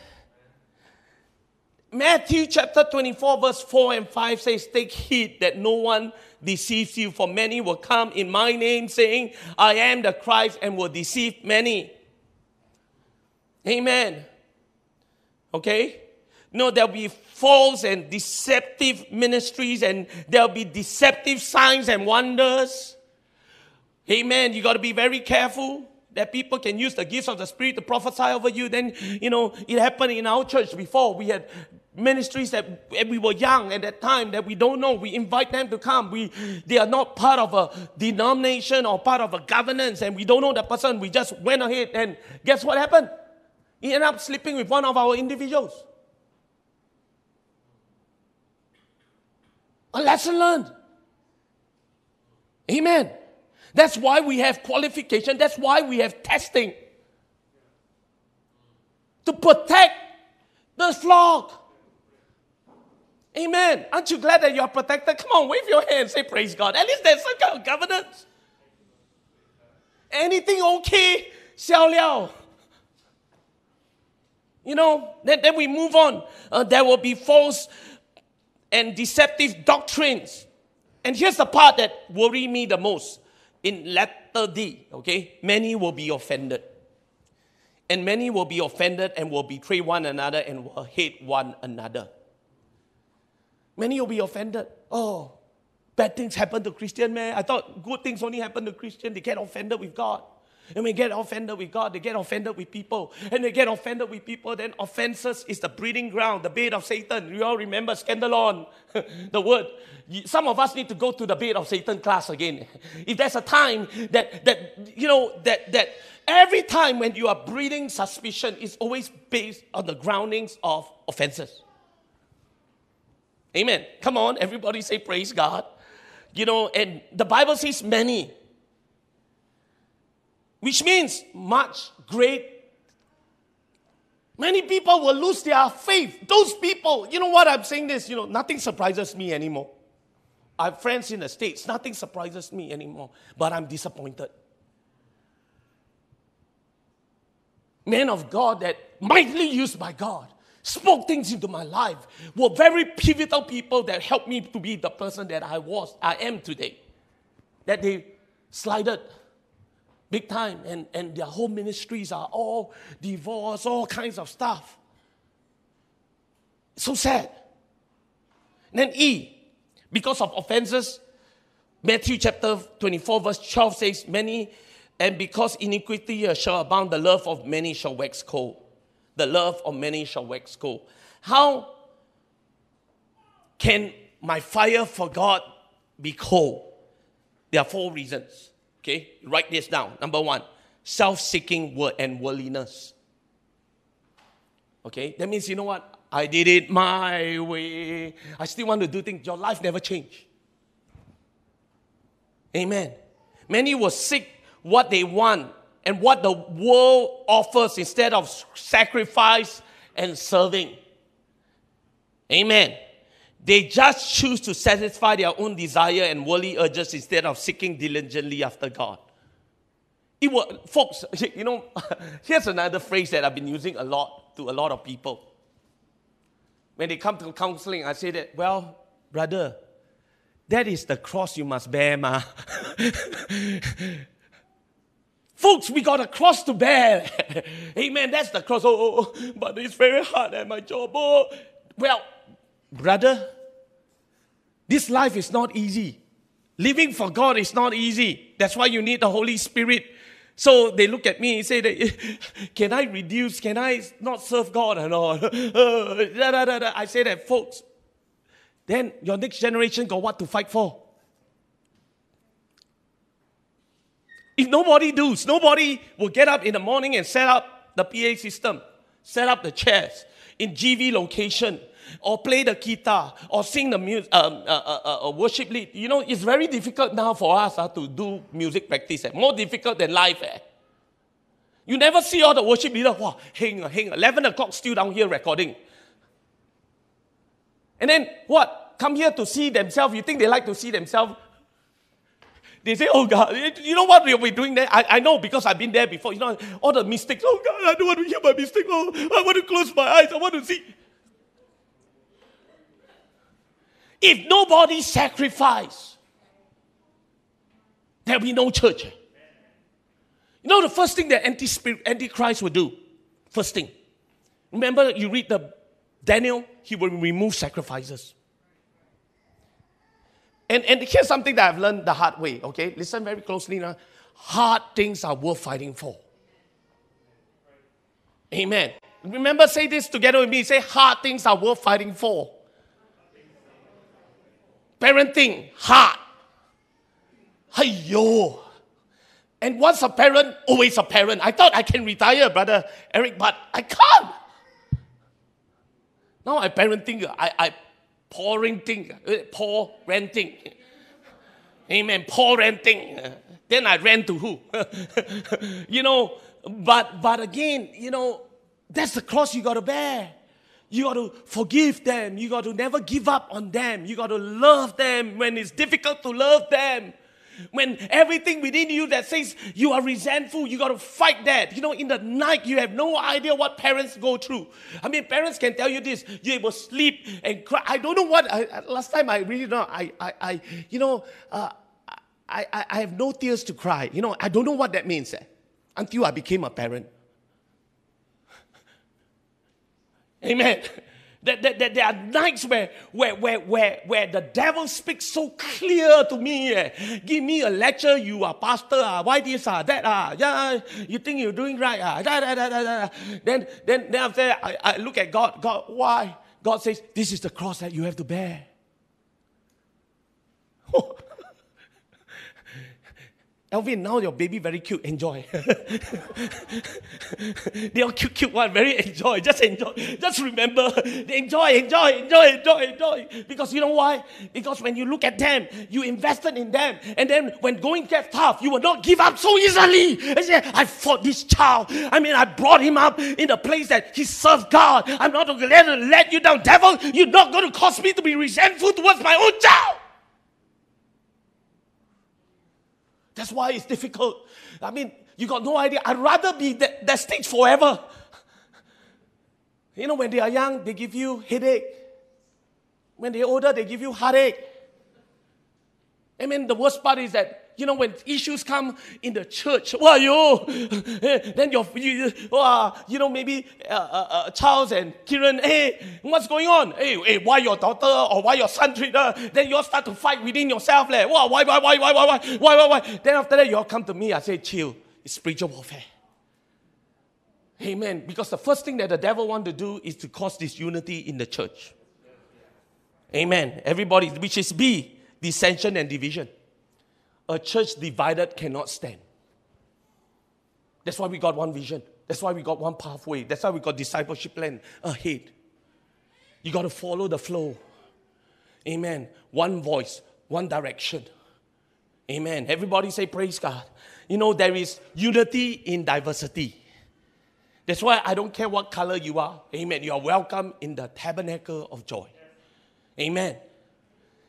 Matthew chapter 24, verse 4 and 5 says, Take heed that no one deceives you, for many will come in my name, saying, I am the Christ, and will deceive many. Amen. Okay? No, there'll be false and deceptive ministries, and there'll be deceptive signs and wonders. Amen. You got to be very careful that people can use the gifts of the Spirit to prophesy over you. Then, you know, it happened in our church before. We had ministries that we were young at that time that we don't know. We invite them to come. We, they are not part of a denomination or part of a governance, and we don't know the person. We just went ahead, and guess what happened? He ended up sleeping with one of our individuals. A lesson learned. Amen. That's why we have qualification. That's why we have testing. To protect the flock. Amen. Aren't you glad that you're protected? Come on, wave your hand. Say praise God. At least there's some kind of governance. Anything okay? Xiao liao. You know, then, then we move on. Uh, there will be false and deceptive doctrines. And here's the part that worry me the most in letter D, okay, many will be offended. And many will be offended and will betray one another and will hate one another. Many will be offended. Oh, bad things happen to Christian man. I thought good things only happen to Christian. They get offended with God. And we get offended with God, they get offended with people. And they get offended with people, then offenses is the breeding ground, the bait of Satan. You all remember scandalon, the word. Some of us need to go to the bait of Satan class again. If there's a time that, that you know, that, that every time when you are breeding suspicion is always based on the groundings of offenses. Amen. Come on, everybody say praise God. You know, and the Bible says many which means much great Many people will lose their faith. Those people, you know what I'm saying this, you know, nothing surprises me anymore. I have friends in the States, nothing surprises me anymore, but I'm disappointed. Men of God that mightily used by God spoke things into my life were very pivotal people that helped me to be the person that I was, I am today. That they slided big time, and, and their whole ministries are all divorce, all kinds of stuff. So sad. And then E, because of offenses, Matthew chapter 24, verse 12 says, Many, and because iniquity shall abound, the love of many shall wax cold. The love of many shall wax cold. How can my fire for God be cold? There are four reasons. Okay, write this down. Number one, self seeking word and worldliness. Okay, that means you know what? I did it my way. I still want to do things. Your life never changed. Amen. Many will seek what they want and what the world offers instead of sacrifice and serving. Amen. They just choose to satisfy their own desire and worldly urges instead of seeking diligently after God. It was, folks, you know, here's another phrase that I've been using a lot to a lot of people. When they come to counseling, I say that, well, brother, that is the cross you must bear, ma. Folks, we got a cross to bear. Amen. That's the cross. Oh, oh, oh, but it's very hard at my job. Oh, well, brother, this life is not easy. Living for God is not easy. That's why you need the Holy Spirit. So they look at me and say can I reduce? Can I not serve God and all? I say that, folks, then your next generation got what to fight for. If nobody does, nobody will get up in the morning and set up the PA system, set up the chairs in GV location, or play the guitar or sing the music, um, uh, uh, uh, worship lead. You know, it's very difficult now for us uh, to do music practice. Eh? More difficult than live. Eh? You never see all the worship leaders, wow, hang, hang, 11 o'clock still down here recording. And then what? Come here to see themselves. You think they like to see themselves? They say, oh God, you know what we'll be doing there? I, I know because I've been there before. You know, all the mistakes. Oh God, I don't want to hear my mistake. Oh, I want to close my eyes. I want to see. If nobody sacrifice, there'll be no church. You know the first thing that antichrist will do? First thing. Remember you read the Daniel, he will remove sacrifices. And, and here's something that I've learned the hard way, okay? Listen very closely now. Hard things are worth fighting for. Amen. Remember, say this together with me. Say, hard things are worth fighting for. Parenting, hard. yo. And once a parent, always a parent. I thought I can retire, brother Eric, but I can't. Now I parenting, I, I parenting, uh, poor renting. Amen. Poor renting. Then I rent to who? you know, but but again, you know, that's the cross you gotta bear. You got to forgive them. You got to never give up on them. You got to love them when it's difficult to love them. When everything within you that says you are resentful, you got to fight that. You know, in the night, you have no idea what parents go through. I mean, parents can tell you this. You will sleep and cry. I don't know what. I, last time I really know. I, I, I you know, uh, I, I, I have no tears to cry. You know, I don't know what that means eh, until I became a parent. Amen. That, that, that there are nights where, where, where, where, where the devil speaks so clear to me. Eh. Give me a lecture, you are pastor, ah, why this, ah, that, ah, yeah, you think you're doing right. Ah, da, da, da, da, da. Then, then, then after that, I, I look at God. God, why? God says, this is the cross that you have to bear. Alvin, now your baby very cute. Enjoy. they are cute, cute one. Very enjoy. Just enjoy. Just remember, enjoy, enjoy, enjoy, enjoy, enjoy. Because you know why? Because when you look at them, you invested in them, and then when going gets tough, you will not give up so easily. I say, I fought this child. I mean, I brought him up in the place that he served God. I'm not going to let, let you down, devil. You're not going to cause me to be resentful towards my own child. That's why it's difficult. I mean, you got no idea. I'd rather be that, that stage forever. You know, when they are young, they give you headache. When they're older, they give you heartache. I mean, the worst part is that you know, when issues come in the church, well, you, then your, you, uh, you know, maybe uh, uh, uh, Charles and Kiran, hey, what's going on? Hey, hey, why your daughter or why your son treat her? Then you all start to fight within yourself. Like, why, why, why, why, why, why, why, why, why, why? Then after that, you all come to me. I say, chill. It's spiritual warfare. Amen. Because the first thing that the devil want to do is to cause disunity in the church. Amen. Everybody, which is B, dissension and division. A church divided cannot stand. That's why we got one vision. That's why we got one pathway. That's why we got discipleship plan ahead. You got to follow the flow. Amen. One voice, one direction. Amen. Everybody say praise God. You know, there is unity in diversity. That's why I don't care what color you are. Amen. You are welcome in the tabernacle of joy. Amen.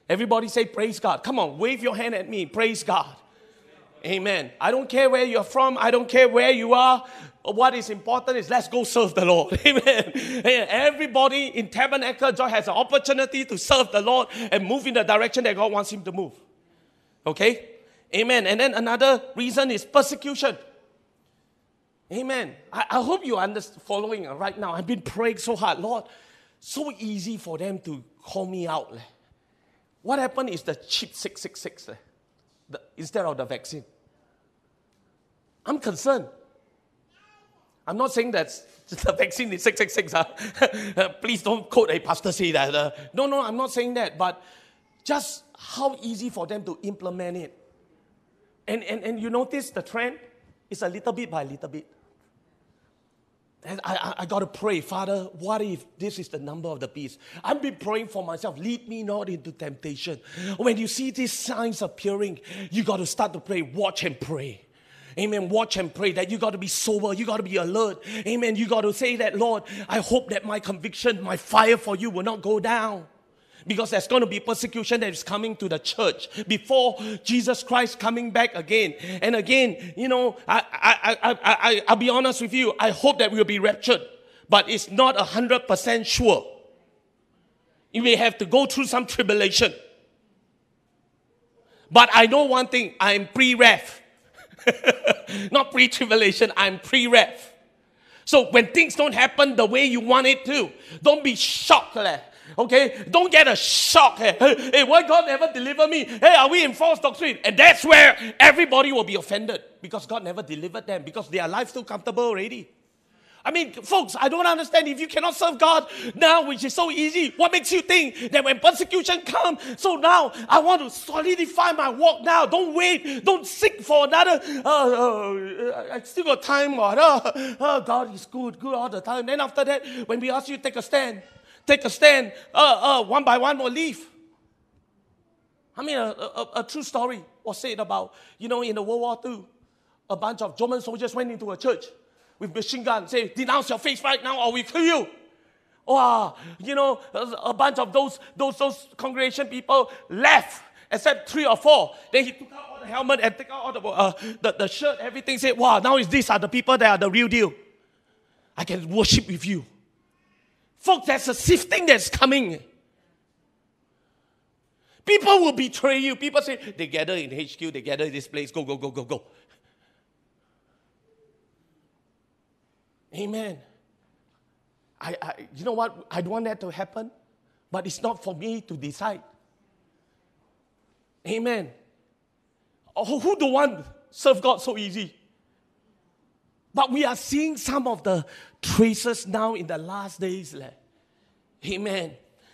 Everybody say, Praise God. Come on, wave your hand at me. Praise God. Amen. I don't care where you're from. I don't care where you are. What is important is let's go serve the Lord. Amen. Everybody in Tabernacle Joy has an opportunity to serve the Lord and move in the direction that God wants him to move. Okay? Amen. And then another reason is persecution. Amen. I, I hope you are following right now. I've been praying so hard. Lord, so easy for them to call me out. What happened is the cheap 666 eh, the, instead of the vaccine. I'm concerned. I'm not saying that the vaccine is 666. Uh. Please don't quote a pastor say that. Uh. No, no, I'm not saying that. But just how easy for them to implement it. And, and, and you notice the trend? It's a little bit by little bit. I, I, I got to pray, Father, what if this is the number of the beast? I've been praying for myself, lead me not into temptation. When you see these signs appearing, you got to start to pray, watch and pray. Amen. Watch and pray that you got to be sober. You got to be alert. Amen. You got to say that, Lord, I hope that my conviction, my fire for you will not go down because there's going to be persecution that is coming to the church before Jesus Christ coming back again. And again, you know, I, I, I, I, I I'll be honest with you. I hope that we'll be raptured, but it's not a hundred percent sure. You may have to go through some tribulation. But I know one thing, I'm pre-wrath. not pre-tribulation, I'm pre-wrath. So when things don't happen the way you want it to, don't be shocked. Leh. Okay? Don't get a shock. Hey, hey, why God never deliver me? Hey, are we in false doctrine? And that's where everybody will be offended because God never delivered them because their life too comfortable already. I mean, folks, I don't understand. If you cannot serve God now, which is so easy, what makes you think that when persecution comes, so now I want to solidify my walk now. Don't wait. Don't seek for another. Uh, uh, I still got time. What? Uh, uh, God is good, good all the time. Then after that, when we ask you to take a stand, take a stand, uh, uh, one by one will leave. I mean, a, a, a, true story was said about, you know, in the World War II, a bunch of German soldiers went into a church with machine guns, say, denounce your faith right now or we kill you. Wow, you know, a bunch of those, those, those congregation people left, except three or four. Then he took out all the helmet and took out all the, uh, the, the shirt, everything, said, wow, now these are the people that are the real deal. I can worship with you. Folks, there's a sifting that's coming. People will betray you. People say, they gather in HQ, they gather in this place, go, go, go, go, go. Amen. I, I, you know what? I don't want that to happen, but it's not for me to decide. Amen. Oh, who don't want serve God so easy? But we are seeing some of the traces now in the last days. Amen.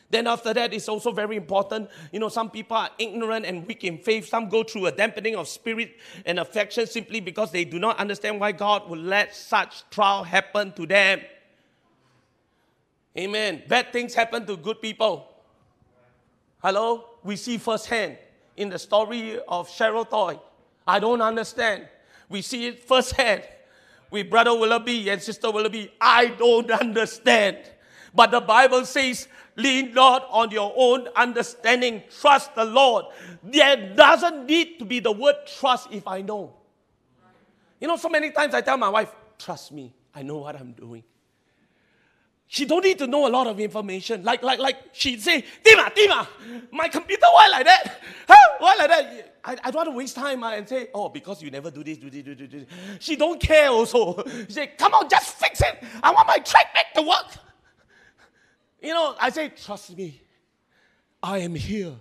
Then after that, it's also very important. You know, some people are ignorant and weak in faith. Some go through a dampening of spirit and affection simply because they do not understand why God would let such trial happen to them. Amen. Bad things happen to good people. Hello? We see firsthand in the story of Cheryl Toy. I don't understand. We see it firsthand with Brother Willoughby and Sister Willoughby. I don't understand. But the Bible says, lean not on your own understanding, trust the Lord. There doesn't need to be the word trust if I know. You know, so many times I tell my wife, trust me, I know what I'm doing. She don't need to know a lot of information. Like, like, like she'd say, Tima, Tima, my computer, why like that? Huh? Why like that? I, I don't want to waste time uh, and say, oh, because you never do this, do this, do this, do this. She don't care also. She say, come on, just fix it. I want my track back to work. You know, I say, trust me, I am here.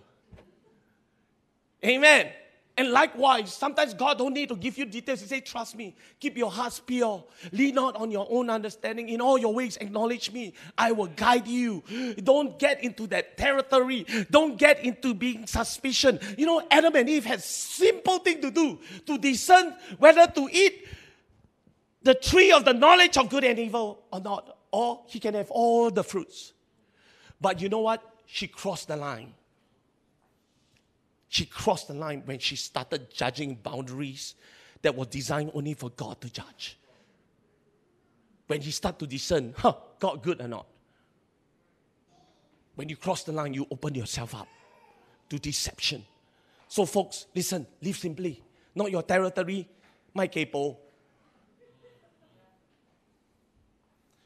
Amen. And likewise, sometimes God don't need to give you details. He say, trust me, keep your hearts pure. Lean not on your own understanding. In all your ways, acknowledge me. I will guide you. Don't get into that territory. Don't get into being suspicion. You know, Adam and Eve had simple thing to do to discern whether to eat the tree of the knowledge of good and evil or not. Or he can have all the fruits. But you know what? She crossed the line. She crossed the line when she started judging boundaries that were designed only for God to judge. When you start to discern, huh, God good or not. When you cross the line, you open yourself up to deception. So, folks, listen, live simply. Not your territory, my capo.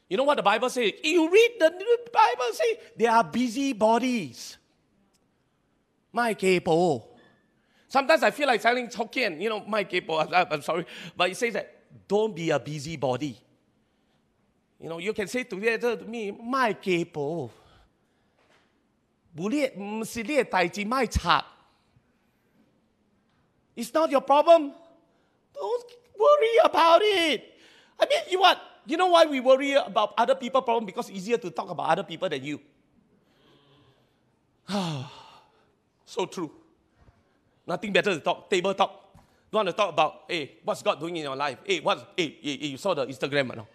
You know what the Bible says? You read the Bible say they are busy bodies. My capo. Sometimes I feel like telling Hokkien, you know, my capo, I'm sorry, but it says that don't be a busybody. You know, you can say to me, my capo. It's not your problem. Don't worry about it. I mean, you what? You know why we worry about other people' problem? Because it's easier to talk about other people than you. so true. Nothing better to talk, table talk. Don't want to talk about, hey, what's God doing in your life? Hey, what, hey, hey, hey you saw the Instagram, no?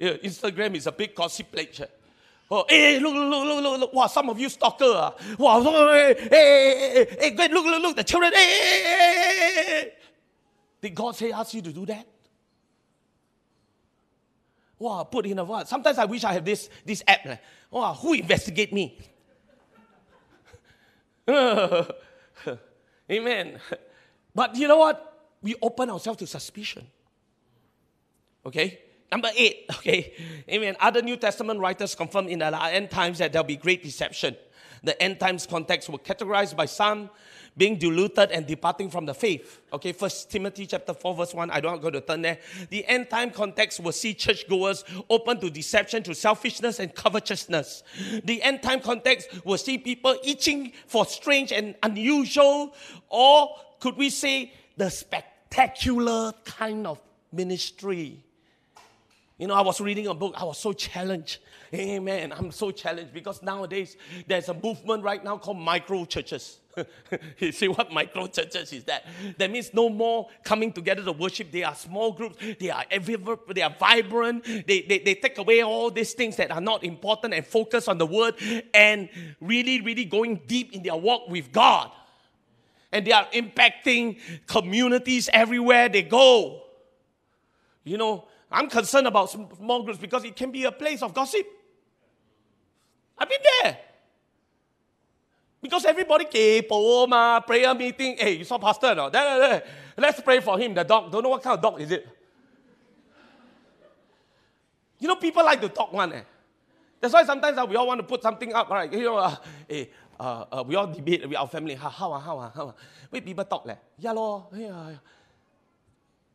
Instagram is a big gossip place. Oh, hey, look, look, look, look, look, wow, some of you stalker. Uh. Wow, hey, hey, hey, hey, hey, look, look, look, the children, hey, hey, hey, hey. Did God say, ask you to do that? Wow, put in a what? Sometimes I wish I have this, this app. Wow, who investigate me? Amen. But you know what? We open ourselves to suspicion. Okay? Number eight, okay? Amen. Other New Testament writers confirm in the end times that there'll be great deception. The end times context were categorized by some being diluted and departing from the faith. Okay, First Timothy chapter 4, verse 1. I don't go to turn there. The end time context will see churchgoers open to deception, to selfishness and covetousness. The end time context will see people itching for strange and unusual, or could we say the spectacular kind of ministry. You know, I was reading a book, I was so challenged. Amen. I'm so challenged because nowadays there's a movement right now called micro churches. you see what micro churches is that? That means no more coming together to worship. They are small groups. They are everywhere. They are vibrant. They, they, they take away all these things that are not important and focus on the word and really, really going deep in their walk with God. And they are impacting communities everywhere they go. You know, I'm concerned about small groups because it can be a place of gossip. I've been there. Because everybody kepo ma, prayer meeting. Hey, you saw pastor no? Let's pray for him. The dog. Don't know what kind of dog is it. You know, people like to talk one. Eh? That's why sometimes uh, we all want to put something up, right? You know, uh, hey, uh, uh, we all debate with our family. How, how, how, how, how. Wait, people talk. Leh. Yeah, lor. Yeah, yeah.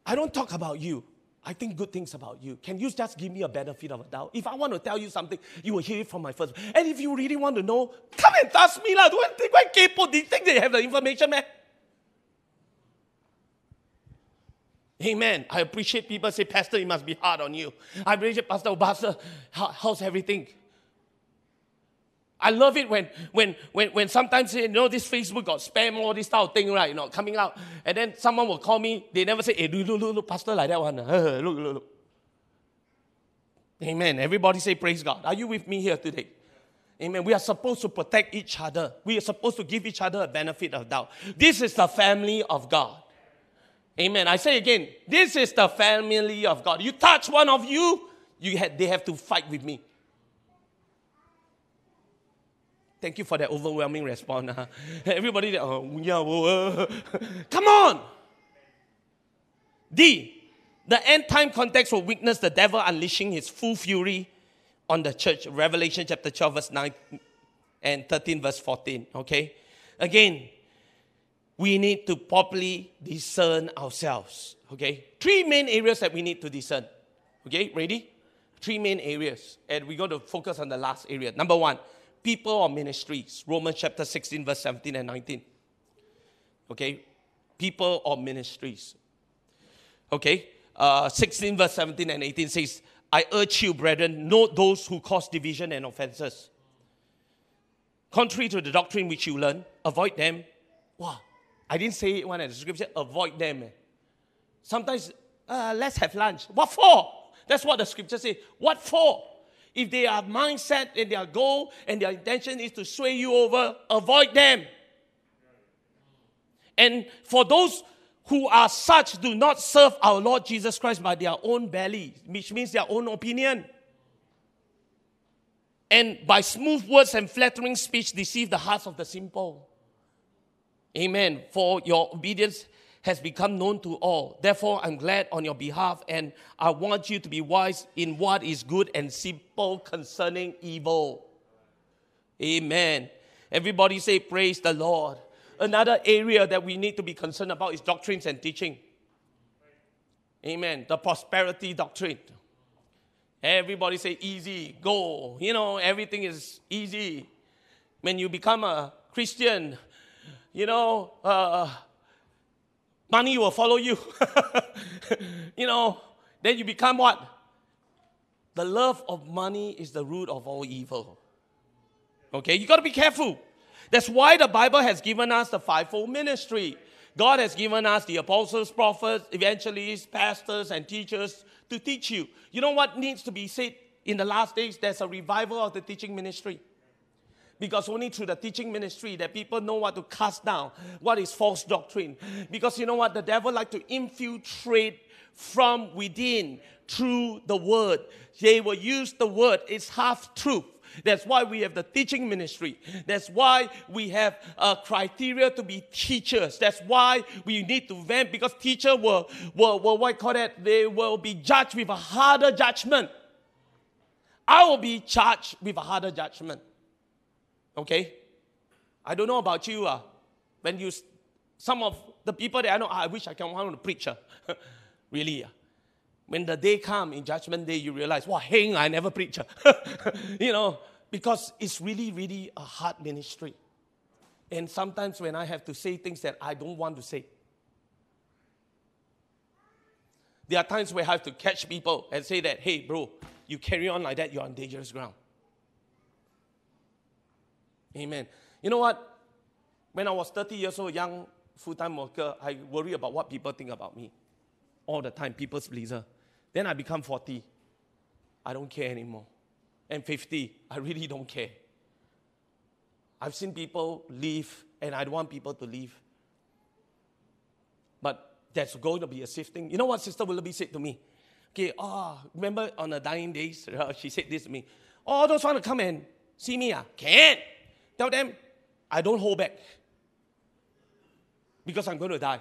I don't talk about you. I think good things about you. Can you just give me a benefit of a doubt? If I want to tell you something, you will hear it from my first. And if you really want to know, come and ask me. lah. Don't think why people do you think they have the information, man? Amen. I appreciate people say, Pastor, it must be hard on you. I appreciate Pastor, how, how's everything? I love it when, when, when, when sometimes, you know, this Facebook got spam, all this type of thing, right, you know, coming out. And then someone will call me. They never say, hey, look, look, look, look pastor like that one. Uh, look, look, look. Amen. Everybody say praise God. Are you with me here today? Amen. We are supposed to protect each other. We are supposed to give each other a benefit of doubt. This is the family of God. Amen. I say again, this is the family of God. You touch one of you, you had, they have to fight with me. Thank you for that overwhelming response. Huh? Everybody, oh, yeah, whoa, come on. D. The end time context will witness the devil unleashing his full fury on the church. Revelation chapter 12, verse 9 and 13, verse 14. Okay? Again, we need to properly discern ourselves. Okay? Three main areas that we need to discern. Okay, ready? Three main areas. And we're going to focus on the last area. Number one, people or ministries. Romans chapter 16, verse 17 and 19. Okay? People or ministries. Okay? Uh, 16, verse 17 and 18 says, I urge you, brethren, note those who cause division and offenses. Contrary to the doctrine which you learn, avoid them. Wow. I didn't say it one in the scripture, avoid them. Sometimes, uh, let's have lunch. What for? That's what the scripture says. What for? If they are mindset and their goal and their intention is to sway you over, avoid them. And for those who are such do not serve our Lord Jesus Christ by their own belly, which means their own opinion. And by smooth words and flattering speech deceive the hearts of the simple. Amen. For your obedience has become known to all. Therefore, I'm glad on your behalf, and I want you to be wise in what is good and simple concerning evil. Amen. Everybody say, Praise the Lord. Another area that we need to be concerned about is doctrines and teaching. Amen. The prosperity doctrine. Everybody say easy, go. You know, everything is easy. When you become a Christian, you know, uh, money will follow you. you know, then you become what? The love of money is the root of all evil. Okay, you got to be careful. That's why the Bible has given us the fivefold ministry. God has given us the apostles, prophets, evangelists, pastors, and teachers to teach you. You know what needs to be said in the last days? There's a revival of the teaching ministry because only through the teaching ministry that people know what to cast down what is false doctrine because you know what the devil like to infiltrate from within through the word they will use the word it's half truth that's why we have the teaching ministry. That's why we have a criteria to be teachers. That's why we need to vent because teacher will, will, will what call that? They will be judged with a harder judgment. I will be charged with a harder judgment. Okay? I don't know about you. Uh, when you, some of the people that I know, I wish I can want to preach. Uh, really. Uh, when the day come in judgment day, you realize, wow, hang, I never preach. Uh. you know, because it's really, really a hard ministry. And sometimes when I have to say things that I don't want to say, there are times where I have to catch people and say that, hey, bro, you carry on like that, you're on dangerous ground. Amen. You know what? When I was 30 years old, young full time worker, I worry about what people think about me all the time, people's pleaser. Then I become 40. I don't care anymore. And 50, I really don't care. I've seen people leave, and I don't want people to leave. But there's going to be a sifting. You know what Sister Willoughby said to me? Okay, oh, remember on the dying days, she said this to me. Oh, those want to come and see me? Ah? Can't. Tell them, I don't hold back. Because I'm going to die.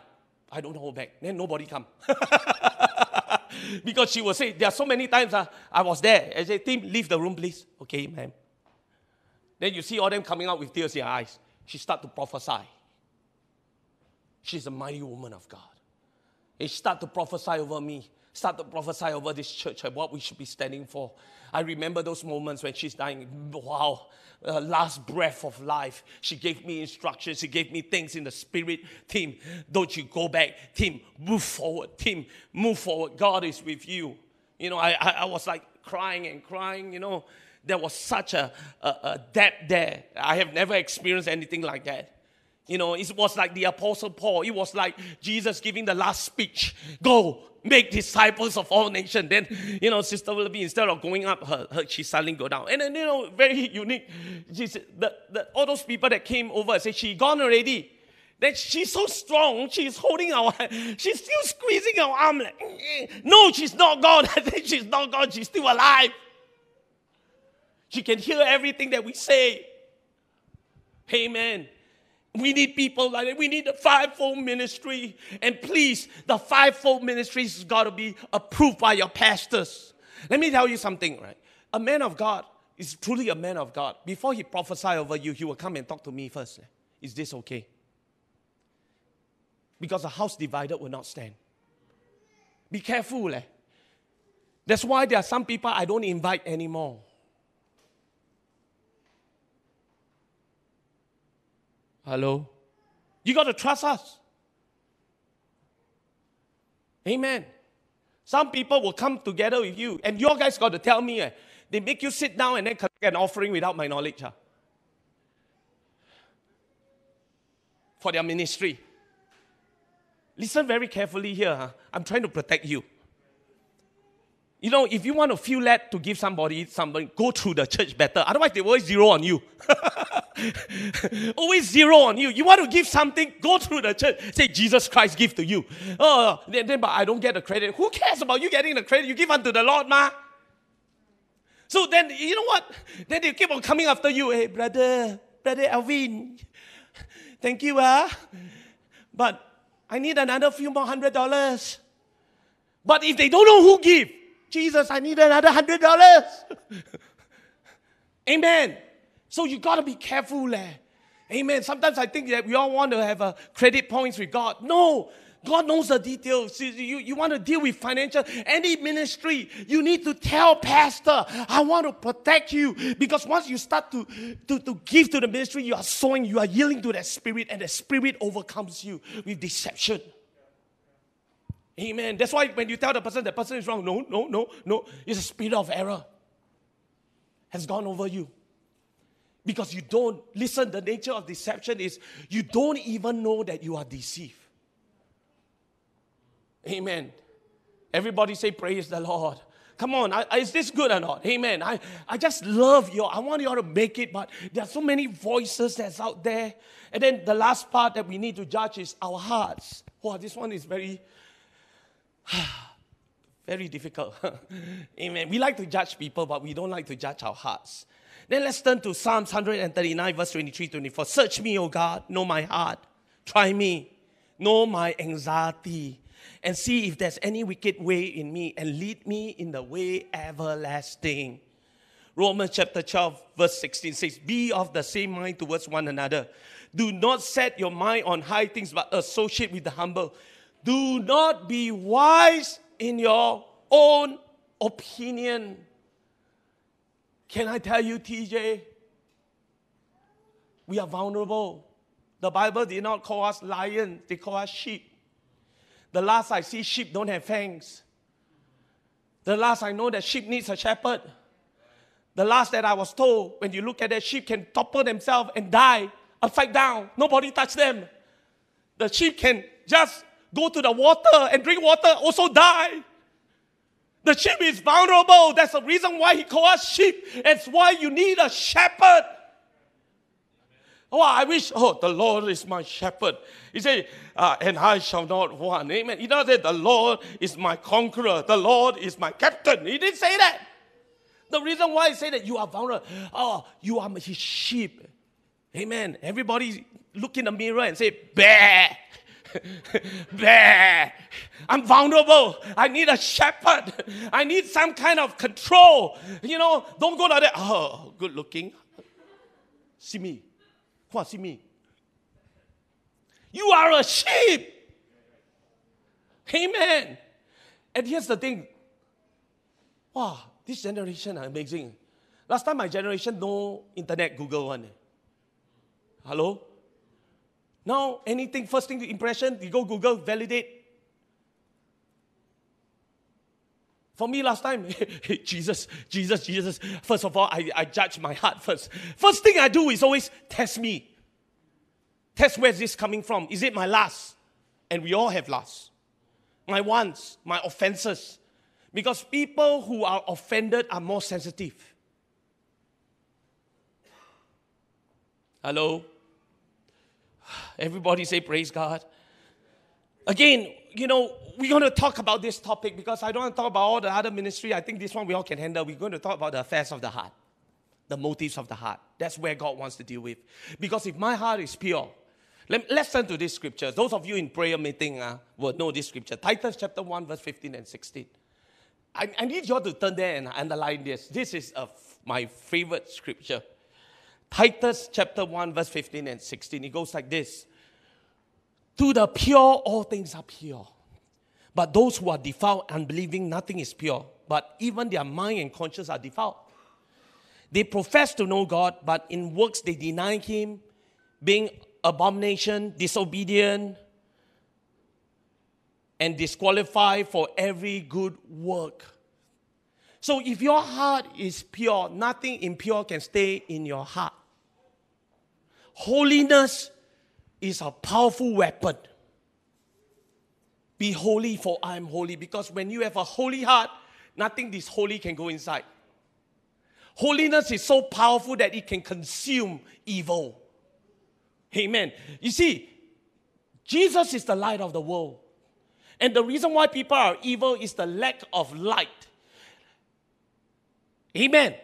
I don't hold back. Then nobody come. because she will say, there are so many times uh, I was there. I say, Tim, leave the room, please. Okay, ma'am. Then you see all them coming out with tears in her eyes. She start to prophesy. She's a mighty woman of God. She start to prophesy over me start to prophesy over this church and what we should be standing for. I remember those moments when she's dying. Wow, uh, last breath of life. She gave me instructions. She gave me things in the spirit. Tim, don't you go back. Tim, move forward. Tim, move forward. God is with you. You know, I, I, I was like crying and crying, you know. there was such a, a, a depth there. I have never experienced anything like that. You know, it was like the Apostle Paul. It was like Jesus giving the last speech. Go, make disciples of all nations. Then, you know, Sister Willoughby, instead of going up, her, her, she suddenly go down. And then, you know, very unique. She said, the, the, all those people that came over said, she gone already. Then she's so strong. She's holding our, she's still squeezing our arm. Like, no, she's not gone. I think she's not gone. She's still alive. She can hear everything that we say. Amen. We need people like that. We need the fivefold ministry. And please, the fivefold ministry has got to be approved by your pastors. Let me tell you something, right? A man of God is truly a man of God. Before he prophesy over you, he will come and talk to me first. Is this okay? Because a house divided will not stand. Be careful. Eh? That's why there are some people I don't invite anymore. Hello? You got to trust us. Amen. Some people will come together with you, and your guys got to tell me, eh, they make you sit down and then collect an offering without my knowledge. Huh? For their ministry. Listen very carefully here. Huh? I'm trying to protect you. You know, if you want to feel led to give somebody something, go through the church better. Otherwise, they always zero on you. always zero on you. You want to give something, go through the church. Say, Jesus Christ give to you. Oh, then, then but I don't get the credit. Who cares about you getting the credit? You give unto the Lord, ma. So then, you know what? Then they keep on coming after you. Hey, brother, brother Alvin, thank you, ah. But I need another few more hundred dollars. But if they don't know who give, Jesus, I need another hundred dollars. Amen. So you got to be careful. Eh? Amen. Sometimes I think that we all want to have a credit points with God. No. God knows the details. You, you want to deal with financial, any ministry, you need to tell pastor, I want to protect you. Because once you start to, to, to give to the ministry, you are sowing, you are yielding to that spirit, and the spirit overcomes you with deception. Amen. That's why when you tell the person the person is wrong, no, no, no, no, it's a spirit of error has gone over you. Because you don't listen, the nature of deception is you don't even know that you are deceived. Amen. Everybody say, Praise the Lord. Come on, I, is this good or not? Amen. I, I just love you. I want you all to make it, but there are so many voices that's out there. And then the last part that we need to judge is our hearts. Wow, this one is very Very difficult. Amen. We like to judge people, but we don't like to judge our hearts. Then let's turn to Psalms 139, verse 23 24. Search me, O God, know my heart. Try me, know my anxiety, and see if there's any wicked way in me, and lead me in the way everlasting. Romans chapter 12, verse 16 says, Be of the same mind towards one another. Do not set your mind on high things, but associate with the humble. Do not be wise in your own opinion. Can I tell you, TJ? We are vulnerable. The Bible did not call us lions, they call us sheep. The last I see, sheep don't have fangs. The last I know that sheep needs a shepherd. The last that I was told, when you look at that sheep can topple themselves and die upside down. Nobody touch them. The sheep can just go to the water and drink water, also die. The sheep is vulnerable. That's the reason why he calls us sheep. It's why you need a shepherd. Oh, I wish, oh, the Lord is my shepherd. He said, uh, and I shall not want. Amen. He doesn't say, the Lord is my conqueror. The Lord is my captain. He didn't say that. The reason why he said that you are vulnerable, oh, you are his sheep. Amen. Everybody look in the mirror and say, bear. I'm vulnerable. I need a shepherd. I need some kind of control. You know, don't go like that. Oh, good looking. See me. Come on, see me. You are a sheep. Amen. And here's the thing. Wow, this generation are amazing. Last time my generation no internet Google one. Hello? Now, anything, first thing, impression, you go Google, validate. For me, last time, Jesus, Jesus, Jesus. First of all, I, I judge my heart first. First thing I do is always test me. Test where's this coming from. Is it my last? And we all have last. My wants, my offenses. Because people who are offended are more sensitive. Hello? Everybody say, Praise God. Again, you know, we're going to talk about this topic because I don't want to talk about all the other ministry. I think this one we all can handle. We're going to talk about the affairs of the heart, the motives of the heart. That's where God wants to deal with. Because if my heart is pure, let, us turn to this scripture. Those of you in prayer meeting uh, will know this scripture. Titus chapter 1, verse 15 and 16. I, I need you all to turn there and underline this. This is a, my favorite scripture. Titus chapter 1, verse 15 and 16. It goes like this To the pure, all things are pure. But those who are defiled, unbelieving, nothing is pure. But even their mind and conscience are defiled. They profess to know God, but in works they deny Him, being abomination, disobedient, and disqualified for every good work. So if your heart is pure, nothing impure can stay in your heart. Holiness is a powerful weapon. Be holy, for I am holy. Because when you have a holy heart, nothing this holy can go inside. Holiness is so powerful that it can consume evil. Amen. You see, Jesus is the light of the world. And the reason why people are evil is the lack of light. Amen.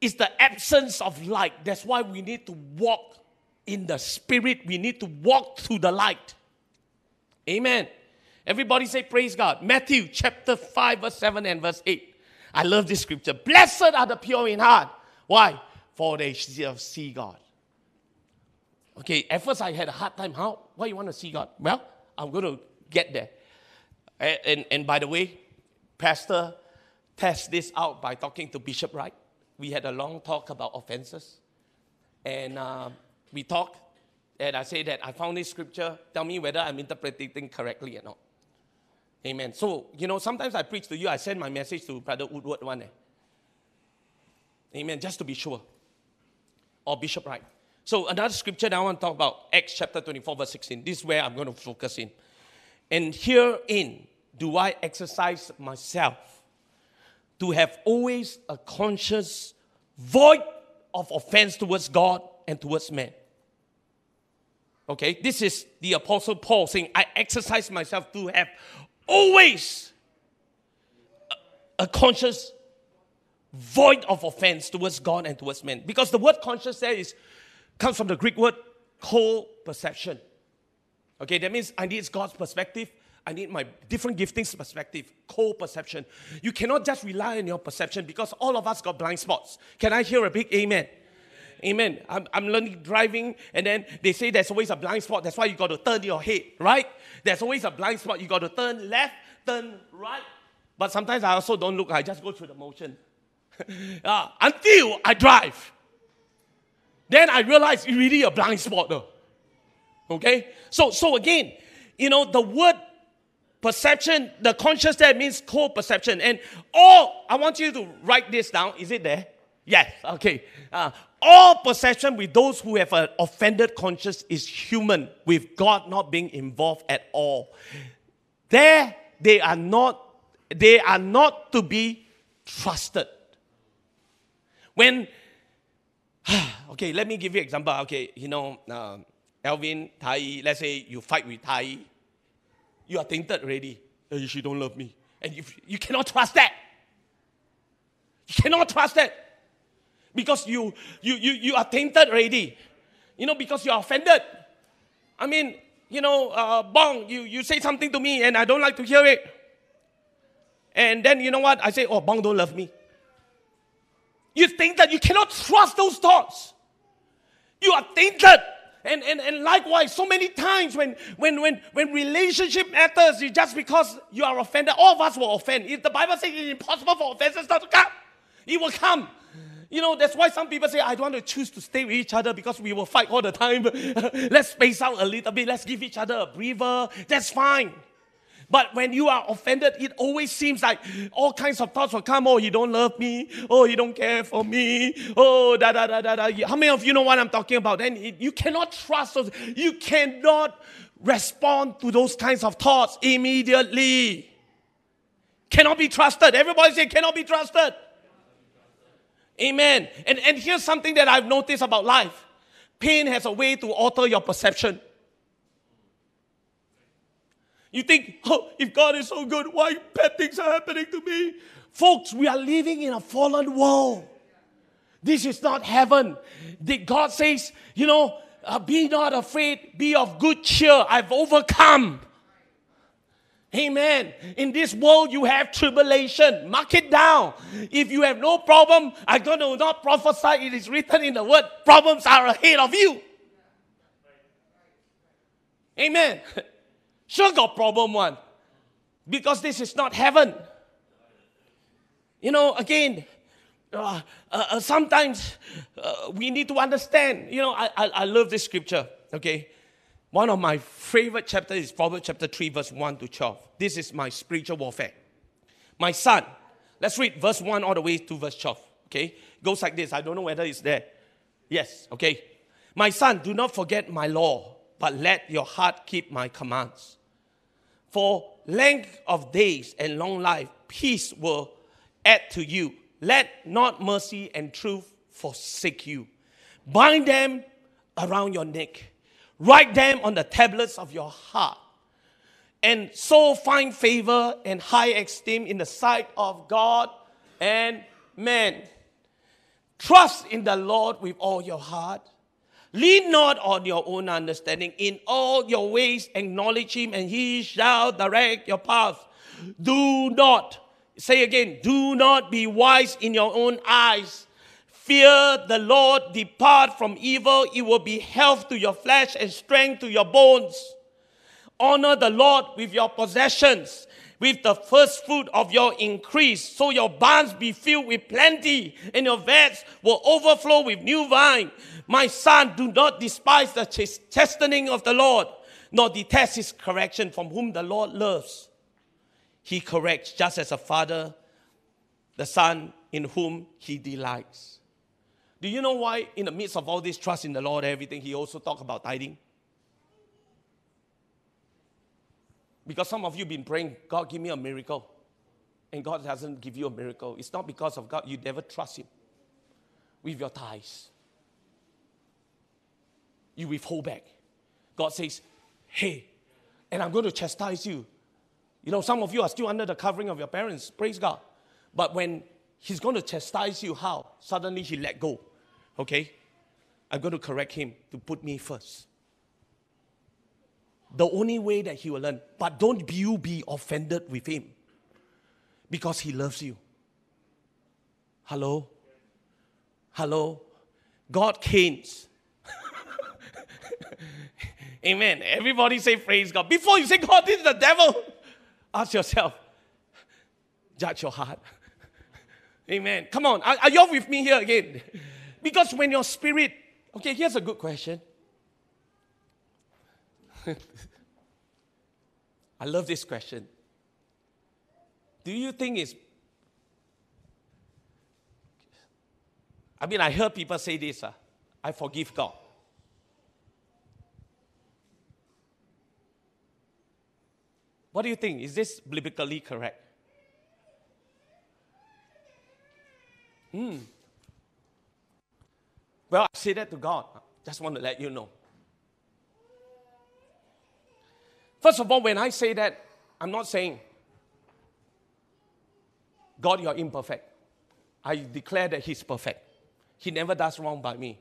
It's the absence of light. That's why we need to walk in the spirit. We need to walk through the light. Amen. Everybody say, Praise God. Matthew chapter 5, verse 7 and verse 8. I love this scripture. Blessed are the pure in heart. Why? For they shall see God. Okay, at first I had a hard time. How? Why you want to see God? Well, I'm going to get there. And, and, and by the way, Pastor test this out by talking to Bishop Wright. We had a long talk about offenses. And uh, we talked, and I say that I found this scripture. Tell me whether I'm interpreting correctly or not. Amen. So, you know, sometimes I preach to you, I send my message to Brother Woodward one. Eh? Amen. Just to be sure. Or Bishop Wright. So, another scripture that I want to talk about, Acts chapter 24, verse 16. This is where I'm going to focus in. And herein do I exercise myself to have always a conscious void of offense towards God and towards men. Okay, this is the Apostle Paul saying, I exercise myself to have always a, a conscious void of offense towards God and towards men. Because the word conscious there is comes from the Greek word co-perception. Okay, that means I need God's perspective. I need my different giftings perspective, co-perception. You cannot just rely on your perception because all of us got blind spots. Can I hear a big amen? Amen. I'm, I'm learning driving, and then they say there's always a blind spot. That's why you got to turn your head, right? There's always a blind spot. You got to turn left, turn right. But sometimes I also don't look, I just go through the motion. uh, until I drive. Then I realize it's really a blind spot though. Okay? So so again, you know, the word perception, the conscious there means co-perception. And all I want you to write this down. Is it there? Yes, okay. Uh, all perception with those who have an offended conscience is human, with God not being involved at all. There, they are not, they are not to be trusted. When, okay, let me give you an example. Okay, you know, uh, Alvin, Tai, let's say you fight with Tai, you are tainted already. Hey, she don't love me. And you, you cannot trust that. You cannot trust that because you, you, you, you are tainted already. You know, because you are offended. I mean, you know, uh, Bong, you, you say something to me and I don't like to hear it. And then you know what? I say, oh, Bong don't love me. You think that you cannot trust those thoughts. You are tainted. And, and, and likewise, so many times when, when, when, when relationship matters, it's just because you are offended. All of us will offend. If the Bible says it's impossible for offenses not to come, it will come. You know, that's why some people say, I don't want to choose to stay with each other because we will fight all the time. Let's space out a little bit. Let's give each other a breather. That's fine. But when you are offended, it always seems like all kinds of thoughts will come. Oh, you don't love me. Oh, you don't care for me. Oh, da da da da da. How many of you know what I'm talking about? And it, you cannot trust those. You cannot respond to those kinds of thoughts immediately. Cannot be trusted. Everybody say cannot be trusted. Amen. And, and here's something that I've noticed about life pain has a way to alter your perception. You think, oh, if God is so good, why bad things are happening to me? Folks, we are living in a fallen world. This is not heaven. God says, you know, uh, be not afraid, be of good cheer. I've overcome. Amen. In this world, you have tribulation. Mark it down. If you have no problem, I'm going to not prophesy. It is written in the word problems are ahead of you. Amen. Sure, got problem one. Because this is not heaven. You know, again, uh, uh, uh, sometimes uh, we need to understand. You know, I, I, I love this scripture, okay? One of my favorite chapters is Proverbs chapter 3, verse 1 to 12. This is my spiritual warfare. My son, let's read verse 1 all the way to verse 12. Okay? Goes like this. I don't know whether it's there. Yes, okay. My son, do not forget my law, but let your heart keep my commands. For length of days and long life, peace will add to you. Let not mercy and truth forsake you. Bind them around your neck Write them on the tablets of your heart. And so find favor and high esteem in the sight of God and man. Trust in the Lord with all your heart. Lean not on your own understanding. In all your ways, acknowledge Him, and He shall direct your path. Do not, say again, do not be wise in your own eyes. Fear the Lord, depart from evil. It will be health to your flesh and strength to your bones. Honor the Lord with your possessions, with the first fruit of your increase, so your barns be filled with plenty, and your vats will overflow with new wine. My son, do not despise the chastening of the Lord, nor detest his correction, from whom the Lord loves. He corrects just as a father, the son in whom he delights. Do you know why, in the midst of all this trust in the Lord, everything, he also talked about tithing? Because some of you have been praying, God, give me a miracle. And God doesn't give you a miracle. It's not because of God, you never trust Him with your tithes. You withhold back. God says, hey, and I'm going to chastise you. You know, some of you are still under the covering of your parents, praise God. But when He's going to chastise you, how? Suddenly He let go. Okay? I'm going to correct him to put me first. The only way that he will learn. But don't you be offended with him because he loves you. Hello? Hello? God canes. Amen. Everybody say praise God. Before you say God, this is the devil, ask yourself, judge your heart. Amen. Come on. Are, are you with me here again? Because when your spirit, okay, here's a good question. I love this question. Do you think it's I mean, I heard people say this uh, I forgive God. What do you think? Is this biblically correct? Hmm. Well, I say that to God. Just want to let you know. First of all, when I say that, I'm not saying, God, you're imperfect. I declare that He's perfect. He never does wrong by me.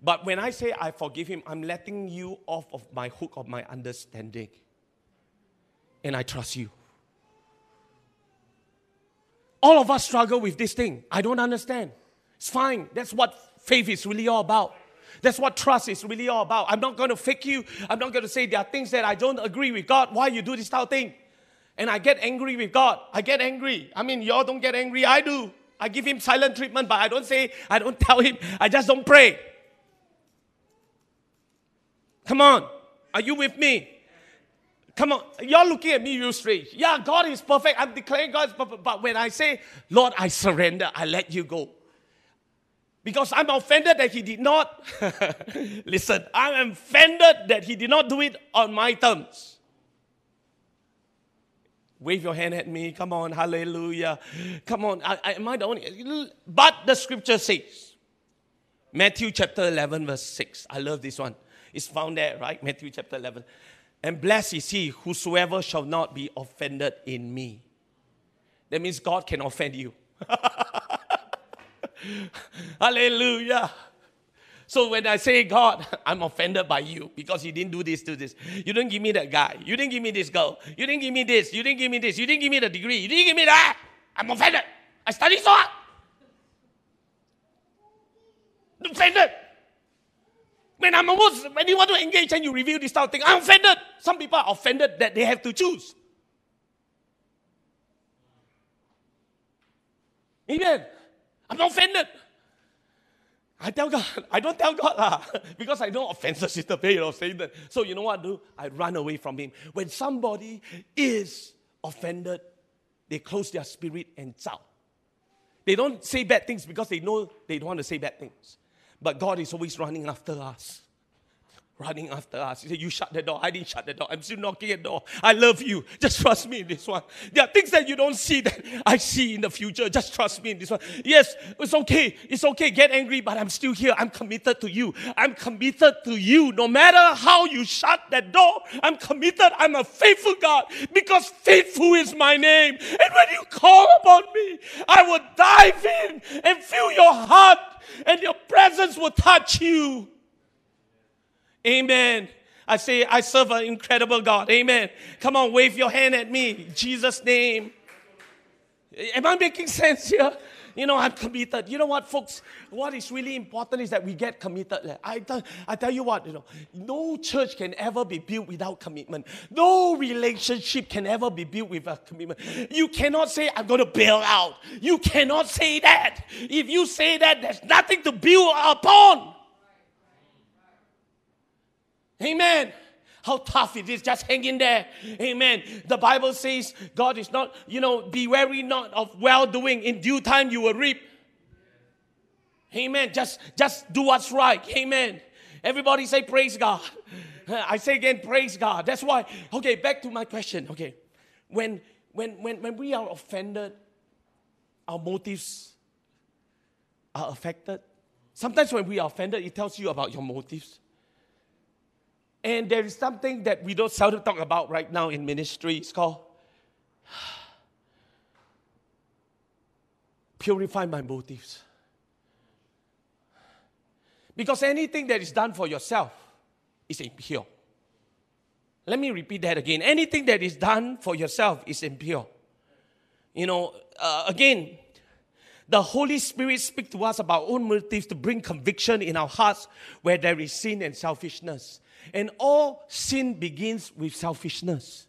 But when I say I forgive Him, I'm letting you off of my hook of my understanding. And I trust you. All of us struggle with this thing. I don't understand. It's fine. That's what faith is really all about. That's what trust is really all about. I'm not going to fake you. I'm not going to say there are things that I don't agree with God. Why you do this type of thing? And I get angry with God. I get angry. I mean, y'all don't get angry. I do. I give him silent treatment, but I don't say, I don't tell him. I just don't pray. Come on. Are you with me? Come on, you're looking at me real strange. Yeah, God is perfect. I'm declaring God is perfect. But when I say, Lord, I surrender, I let you go. Because I'm offended that He did not. Listen, I'm offended that He did not do it on my terms. Wave your hand at me. Come on, hallelujah. Come on, I, I, am I the only? But the scripture says, Matthew chapter 11, verse 6. I love this one. It's found there, right? Matthew chapter 11. And blessed is he whosoever shall not be offended in me. That means God can offend you. Hallelujah. So when I say, God, I'm offended by you because you didn't do this, do this. You didn't give me that guy. You didn't give me this girl. You didn't give me this. You didn't give me this. You didn't give me the degree. You didn't give me that. I'm offended. I studied so hard. Offended. When I'm almost, when you want to engage and you reveal this type of thing, I'm offended. Some people are offended that they have to choose. Amen. I'm not offended. I tell God, I don't tell God lah, because I offenses is the way of that. So you know what I do? I run away from Him. When somebody is offended, they close their spirit and shout. They don't say bad things because they know they don't want to say bad things. But God is always running after us running after us. He said, You shut the door. I didn't shut the door. I'm still knocking at the door. I love you. Just trust me in this one. There are things that you don't see that I see in the future. Just trust me in this one. Yes, it's okay. It's okay. Get angry, but I'm still here. I'm committed to you. I'm committed to you. No matter how you shut that door, I'm committed. I'm a faithful God because faithful is my name. And when you call upon me, I will dive in and fill your heart, and your presence will touch you. Amen. I say, I serve an incredible God. Amen. Come on, wave your hand at me. Jesus' name. Am I making sense here? You know, I'm committed. You know what, folks? What is really important is that we get committed. I, tell, I tell you what, you know, no church can ever be built without commitment. No relationship can ever be built without commitment. You cannot say, I'm going to bail out. You cannot say that. If you say that, there's nothing to build upon. Amen. How tough it is, just hang in there. Amen. The Bible says God is not, you know, be wary not of well doing. In due time you will reap. Amen. Just, just do what's right. Amen. Everybody say praise God. I say again, praise God. That's why, okay, back to my question. Okay. When when when when we are offended, our motives are affected. Sometimes when we are offended, it tells you about your motives. And there is something that we don't seldom talk about right now in ministry. It's called purify my motives. Because anything that is done for yourself is impure. Let me repeat that again. Anything that is done for yourself is impure. You know, uh, again, the Holy Spirit speaks to us about own motives to bring conviction in our hearts where there is sin and selfishness. And all sin begins with selfishness.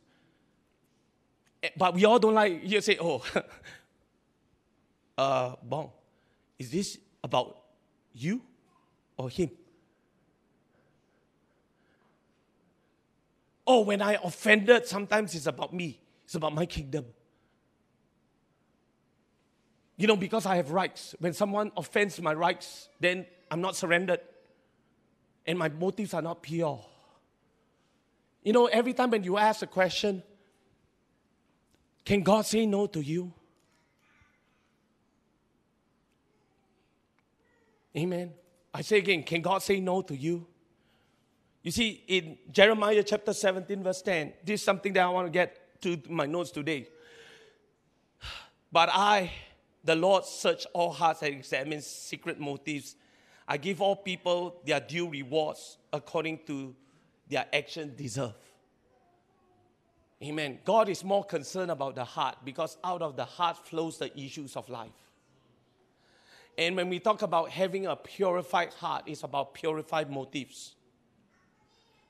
Eh, but we all don't like, you say, oh, uh, Bong, is this about you or him? Oh, when I offended, sometimes it's about me. It's about my kingdom. You know, because I have rights. When someone offends my rights, then I'm not surrendered and my motives are not pure. You know, every time when you ask a question, can God say no to you? Amen. I say again, can God say no to you? You see, in Jeremiah chapter 17, verse 10, this is something that I want to get to my notes today. But I, the Lord, search all hearts and examine secret motives I give all people their due rewards according to their action deserve. Amen. God is more concerned about the heart because out of the heart flows the issues of life. And when we talk about having a purified heart, it's about purified motives.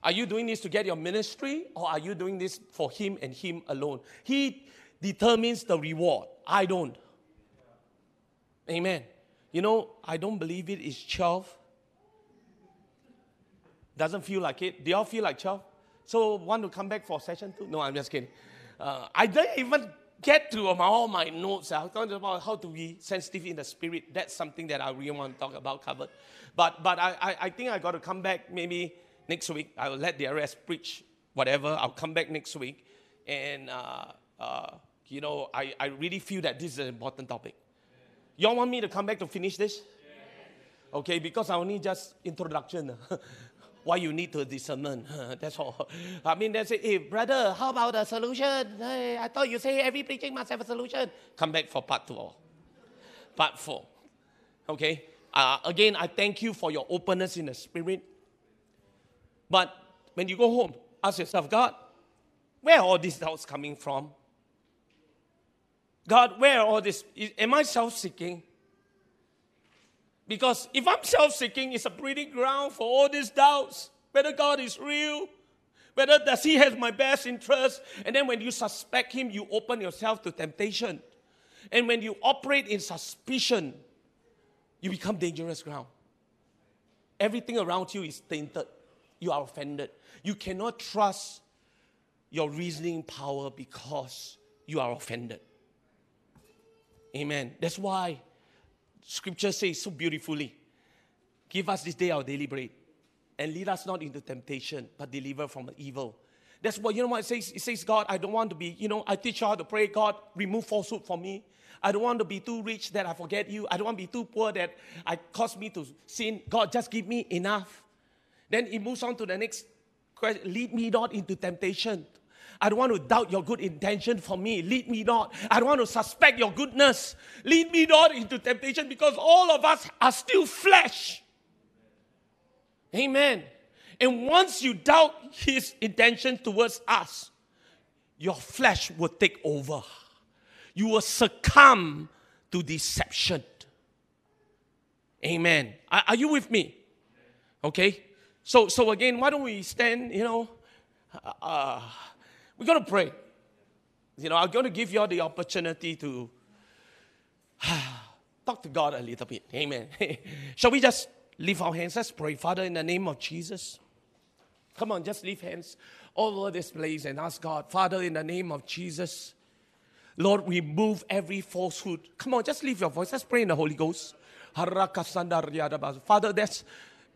Are you doing this to get your ministry or are you doing this for Him and Him alone? He determines the reward. I don't. Amen. You know, I don't believe it is 12. Doesn't feel like it. Do y'all feel like 12? So want to come back for session two? No, I'm just kidding. Uh, I didn't even get to my, all my notes. I was talking about how to be sensitive in the spirit. That's something that I really want to talk about, covered. But, but I, I, I think I got to come back maybe next week. I will let the rest preach whatever. I'll come back next week. And, uh, uh, you know, I, I really feel that this is an important topic. Y'all want me to come back to finish this? Okay, because I only just introduction. why you need to discern. That's all. I mean, they say, hey, brother, how about the solution? Hey, I thought you say every preaching must have a solution. Come back for part two. Part four. Okay? Uh, again, I thank you for your openness in the spirit. But when you go home, ask yourself, God, where all these doubts coming from? God, where all this? Am I self seeking? Because if I'm self seeking, it's a breeding ground for all these doubts whether God is real, whether does He have my best interest. And then when you suspect Him, you open yourself to temptation. And when you operate in suspicion, you become dangerous ground. Everything around you is tainted. You are offended. You cannot trust your reasoning power because you are offended. Amen. That's why Scripture says so beautifully Give us this day our daily bread, and lead us not into temptation, but deliver from evil. That's what, you know what it says? It says, God, I don't want to be, you know, I teach you how to pray. God, remove falsehood from me. I don't want to be too rich that I forget you. I don't want to be too poor that I cause me to sin. God, just give me enough. Then he moves on to the next question. Lead me not into temptation. I don't want to doubt your good intention for me. Lead me not. I don't want to suspect your goodness. Lead me not into temptation because all of us are still flesh. Amen. And once you doubt his intention towards us, your flesh will take over. You will succumb to deception. Amen. Are, are you with me? Okay. So, so again, why don't we stand? You know, uh, we're going to pray. You know, I'm going to give you all the opportunity to talk to God a little bit. Amen. Shall we just lift our hands? Let's pray. Father, in the name of Jesus. Come on, just lift hands all over this place and ask God, Father, in the name of Jesus. Lord, remove every falsehood. Come on, just leave your voice. Let's pray in the Holy Ghost. Father, that's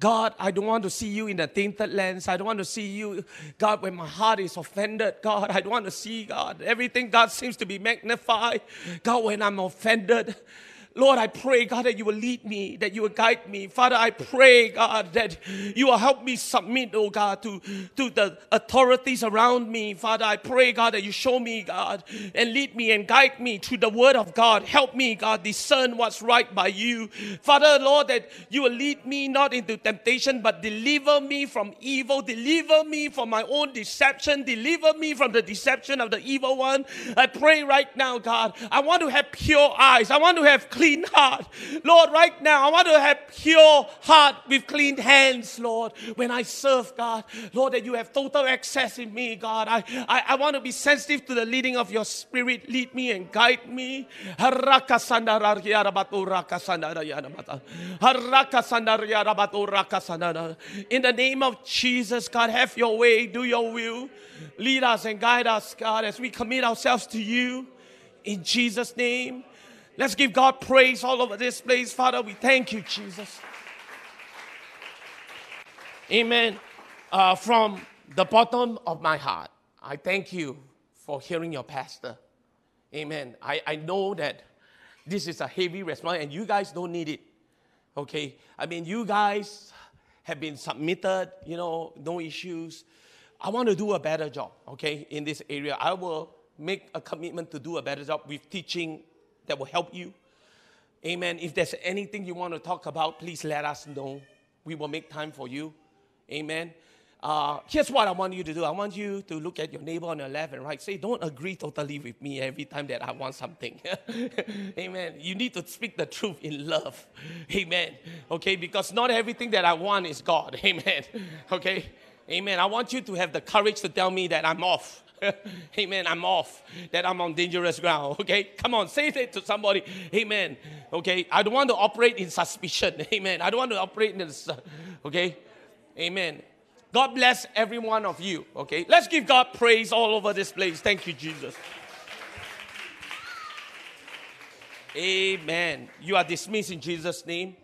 God, I don't want to see you in a tainted lens. I don't want to see you, God, when my heart is offended. God, I don't want to see, God, everything, God, seems to be magnified. God, when I'm offended. Lord, I pray, God, that you will lead me, that you will guide me. Father, I pray, God, that you will help me submit, oh God, to, to the authorities around me. Father, I pray, God, that you show me, God, and lead me and guide me through the word of God. Help me, God, discern what's right by you. Father, Lord, that you will lead me not into temptation, but deliver me from evil. Deliver me from my own deception. Deliver me from the deception of the evil one. I pray right now, God, I want to have pure eyes. I want to have clean heart. Lord, right now, I want to have pure heart with clean hands, Lord, when I serve, God. Lord, that you have total access in me, God. I, I, I want to be sensitive to the leading of your spirit. Lead me and guide me. In the name of Jesus, God, have your way, do your will. Lead us and guide us, God, as we commit ourselves to you. In Jesus' name. Let's give God praise all over this place. Father, we thank you, Jesus. Amen. Uh, from the bottom of my heart, I thank you for hearing your pastor. Amen. I, I know that this is a heavy response and you guys don't need it. Okay? I mean, you guys have been submitted, you know, no issues. I want to do a better job, okay, in this area. I will make a commitment to do a better job with teaching that will help you. Amen. If there's anything you want to talk about, please let us know. We will make time for you. Amen. Uh, here's what I want you to do. I want you to look at your neighbor on your left and right. Say, don't agree totally with me every time that I want something. Amen. You need to speak the truth in love. Amen. Okay, because not everything that I want is God. Amen. Okay. Amen. I want you to have the courage to tell me that I'm off. Amen. I'm off. That I'm on dangerous ground. Okay. Come on. Say it to somebody. Amen. Okay. I don't want to operate in suspicion. Amen. I don't want to operate in this. Okay. Amen. God bless every one of you. Okay, let's give God praise all over this place. Thank you, Jesus. Amen. You are dismissed in Jesus' name.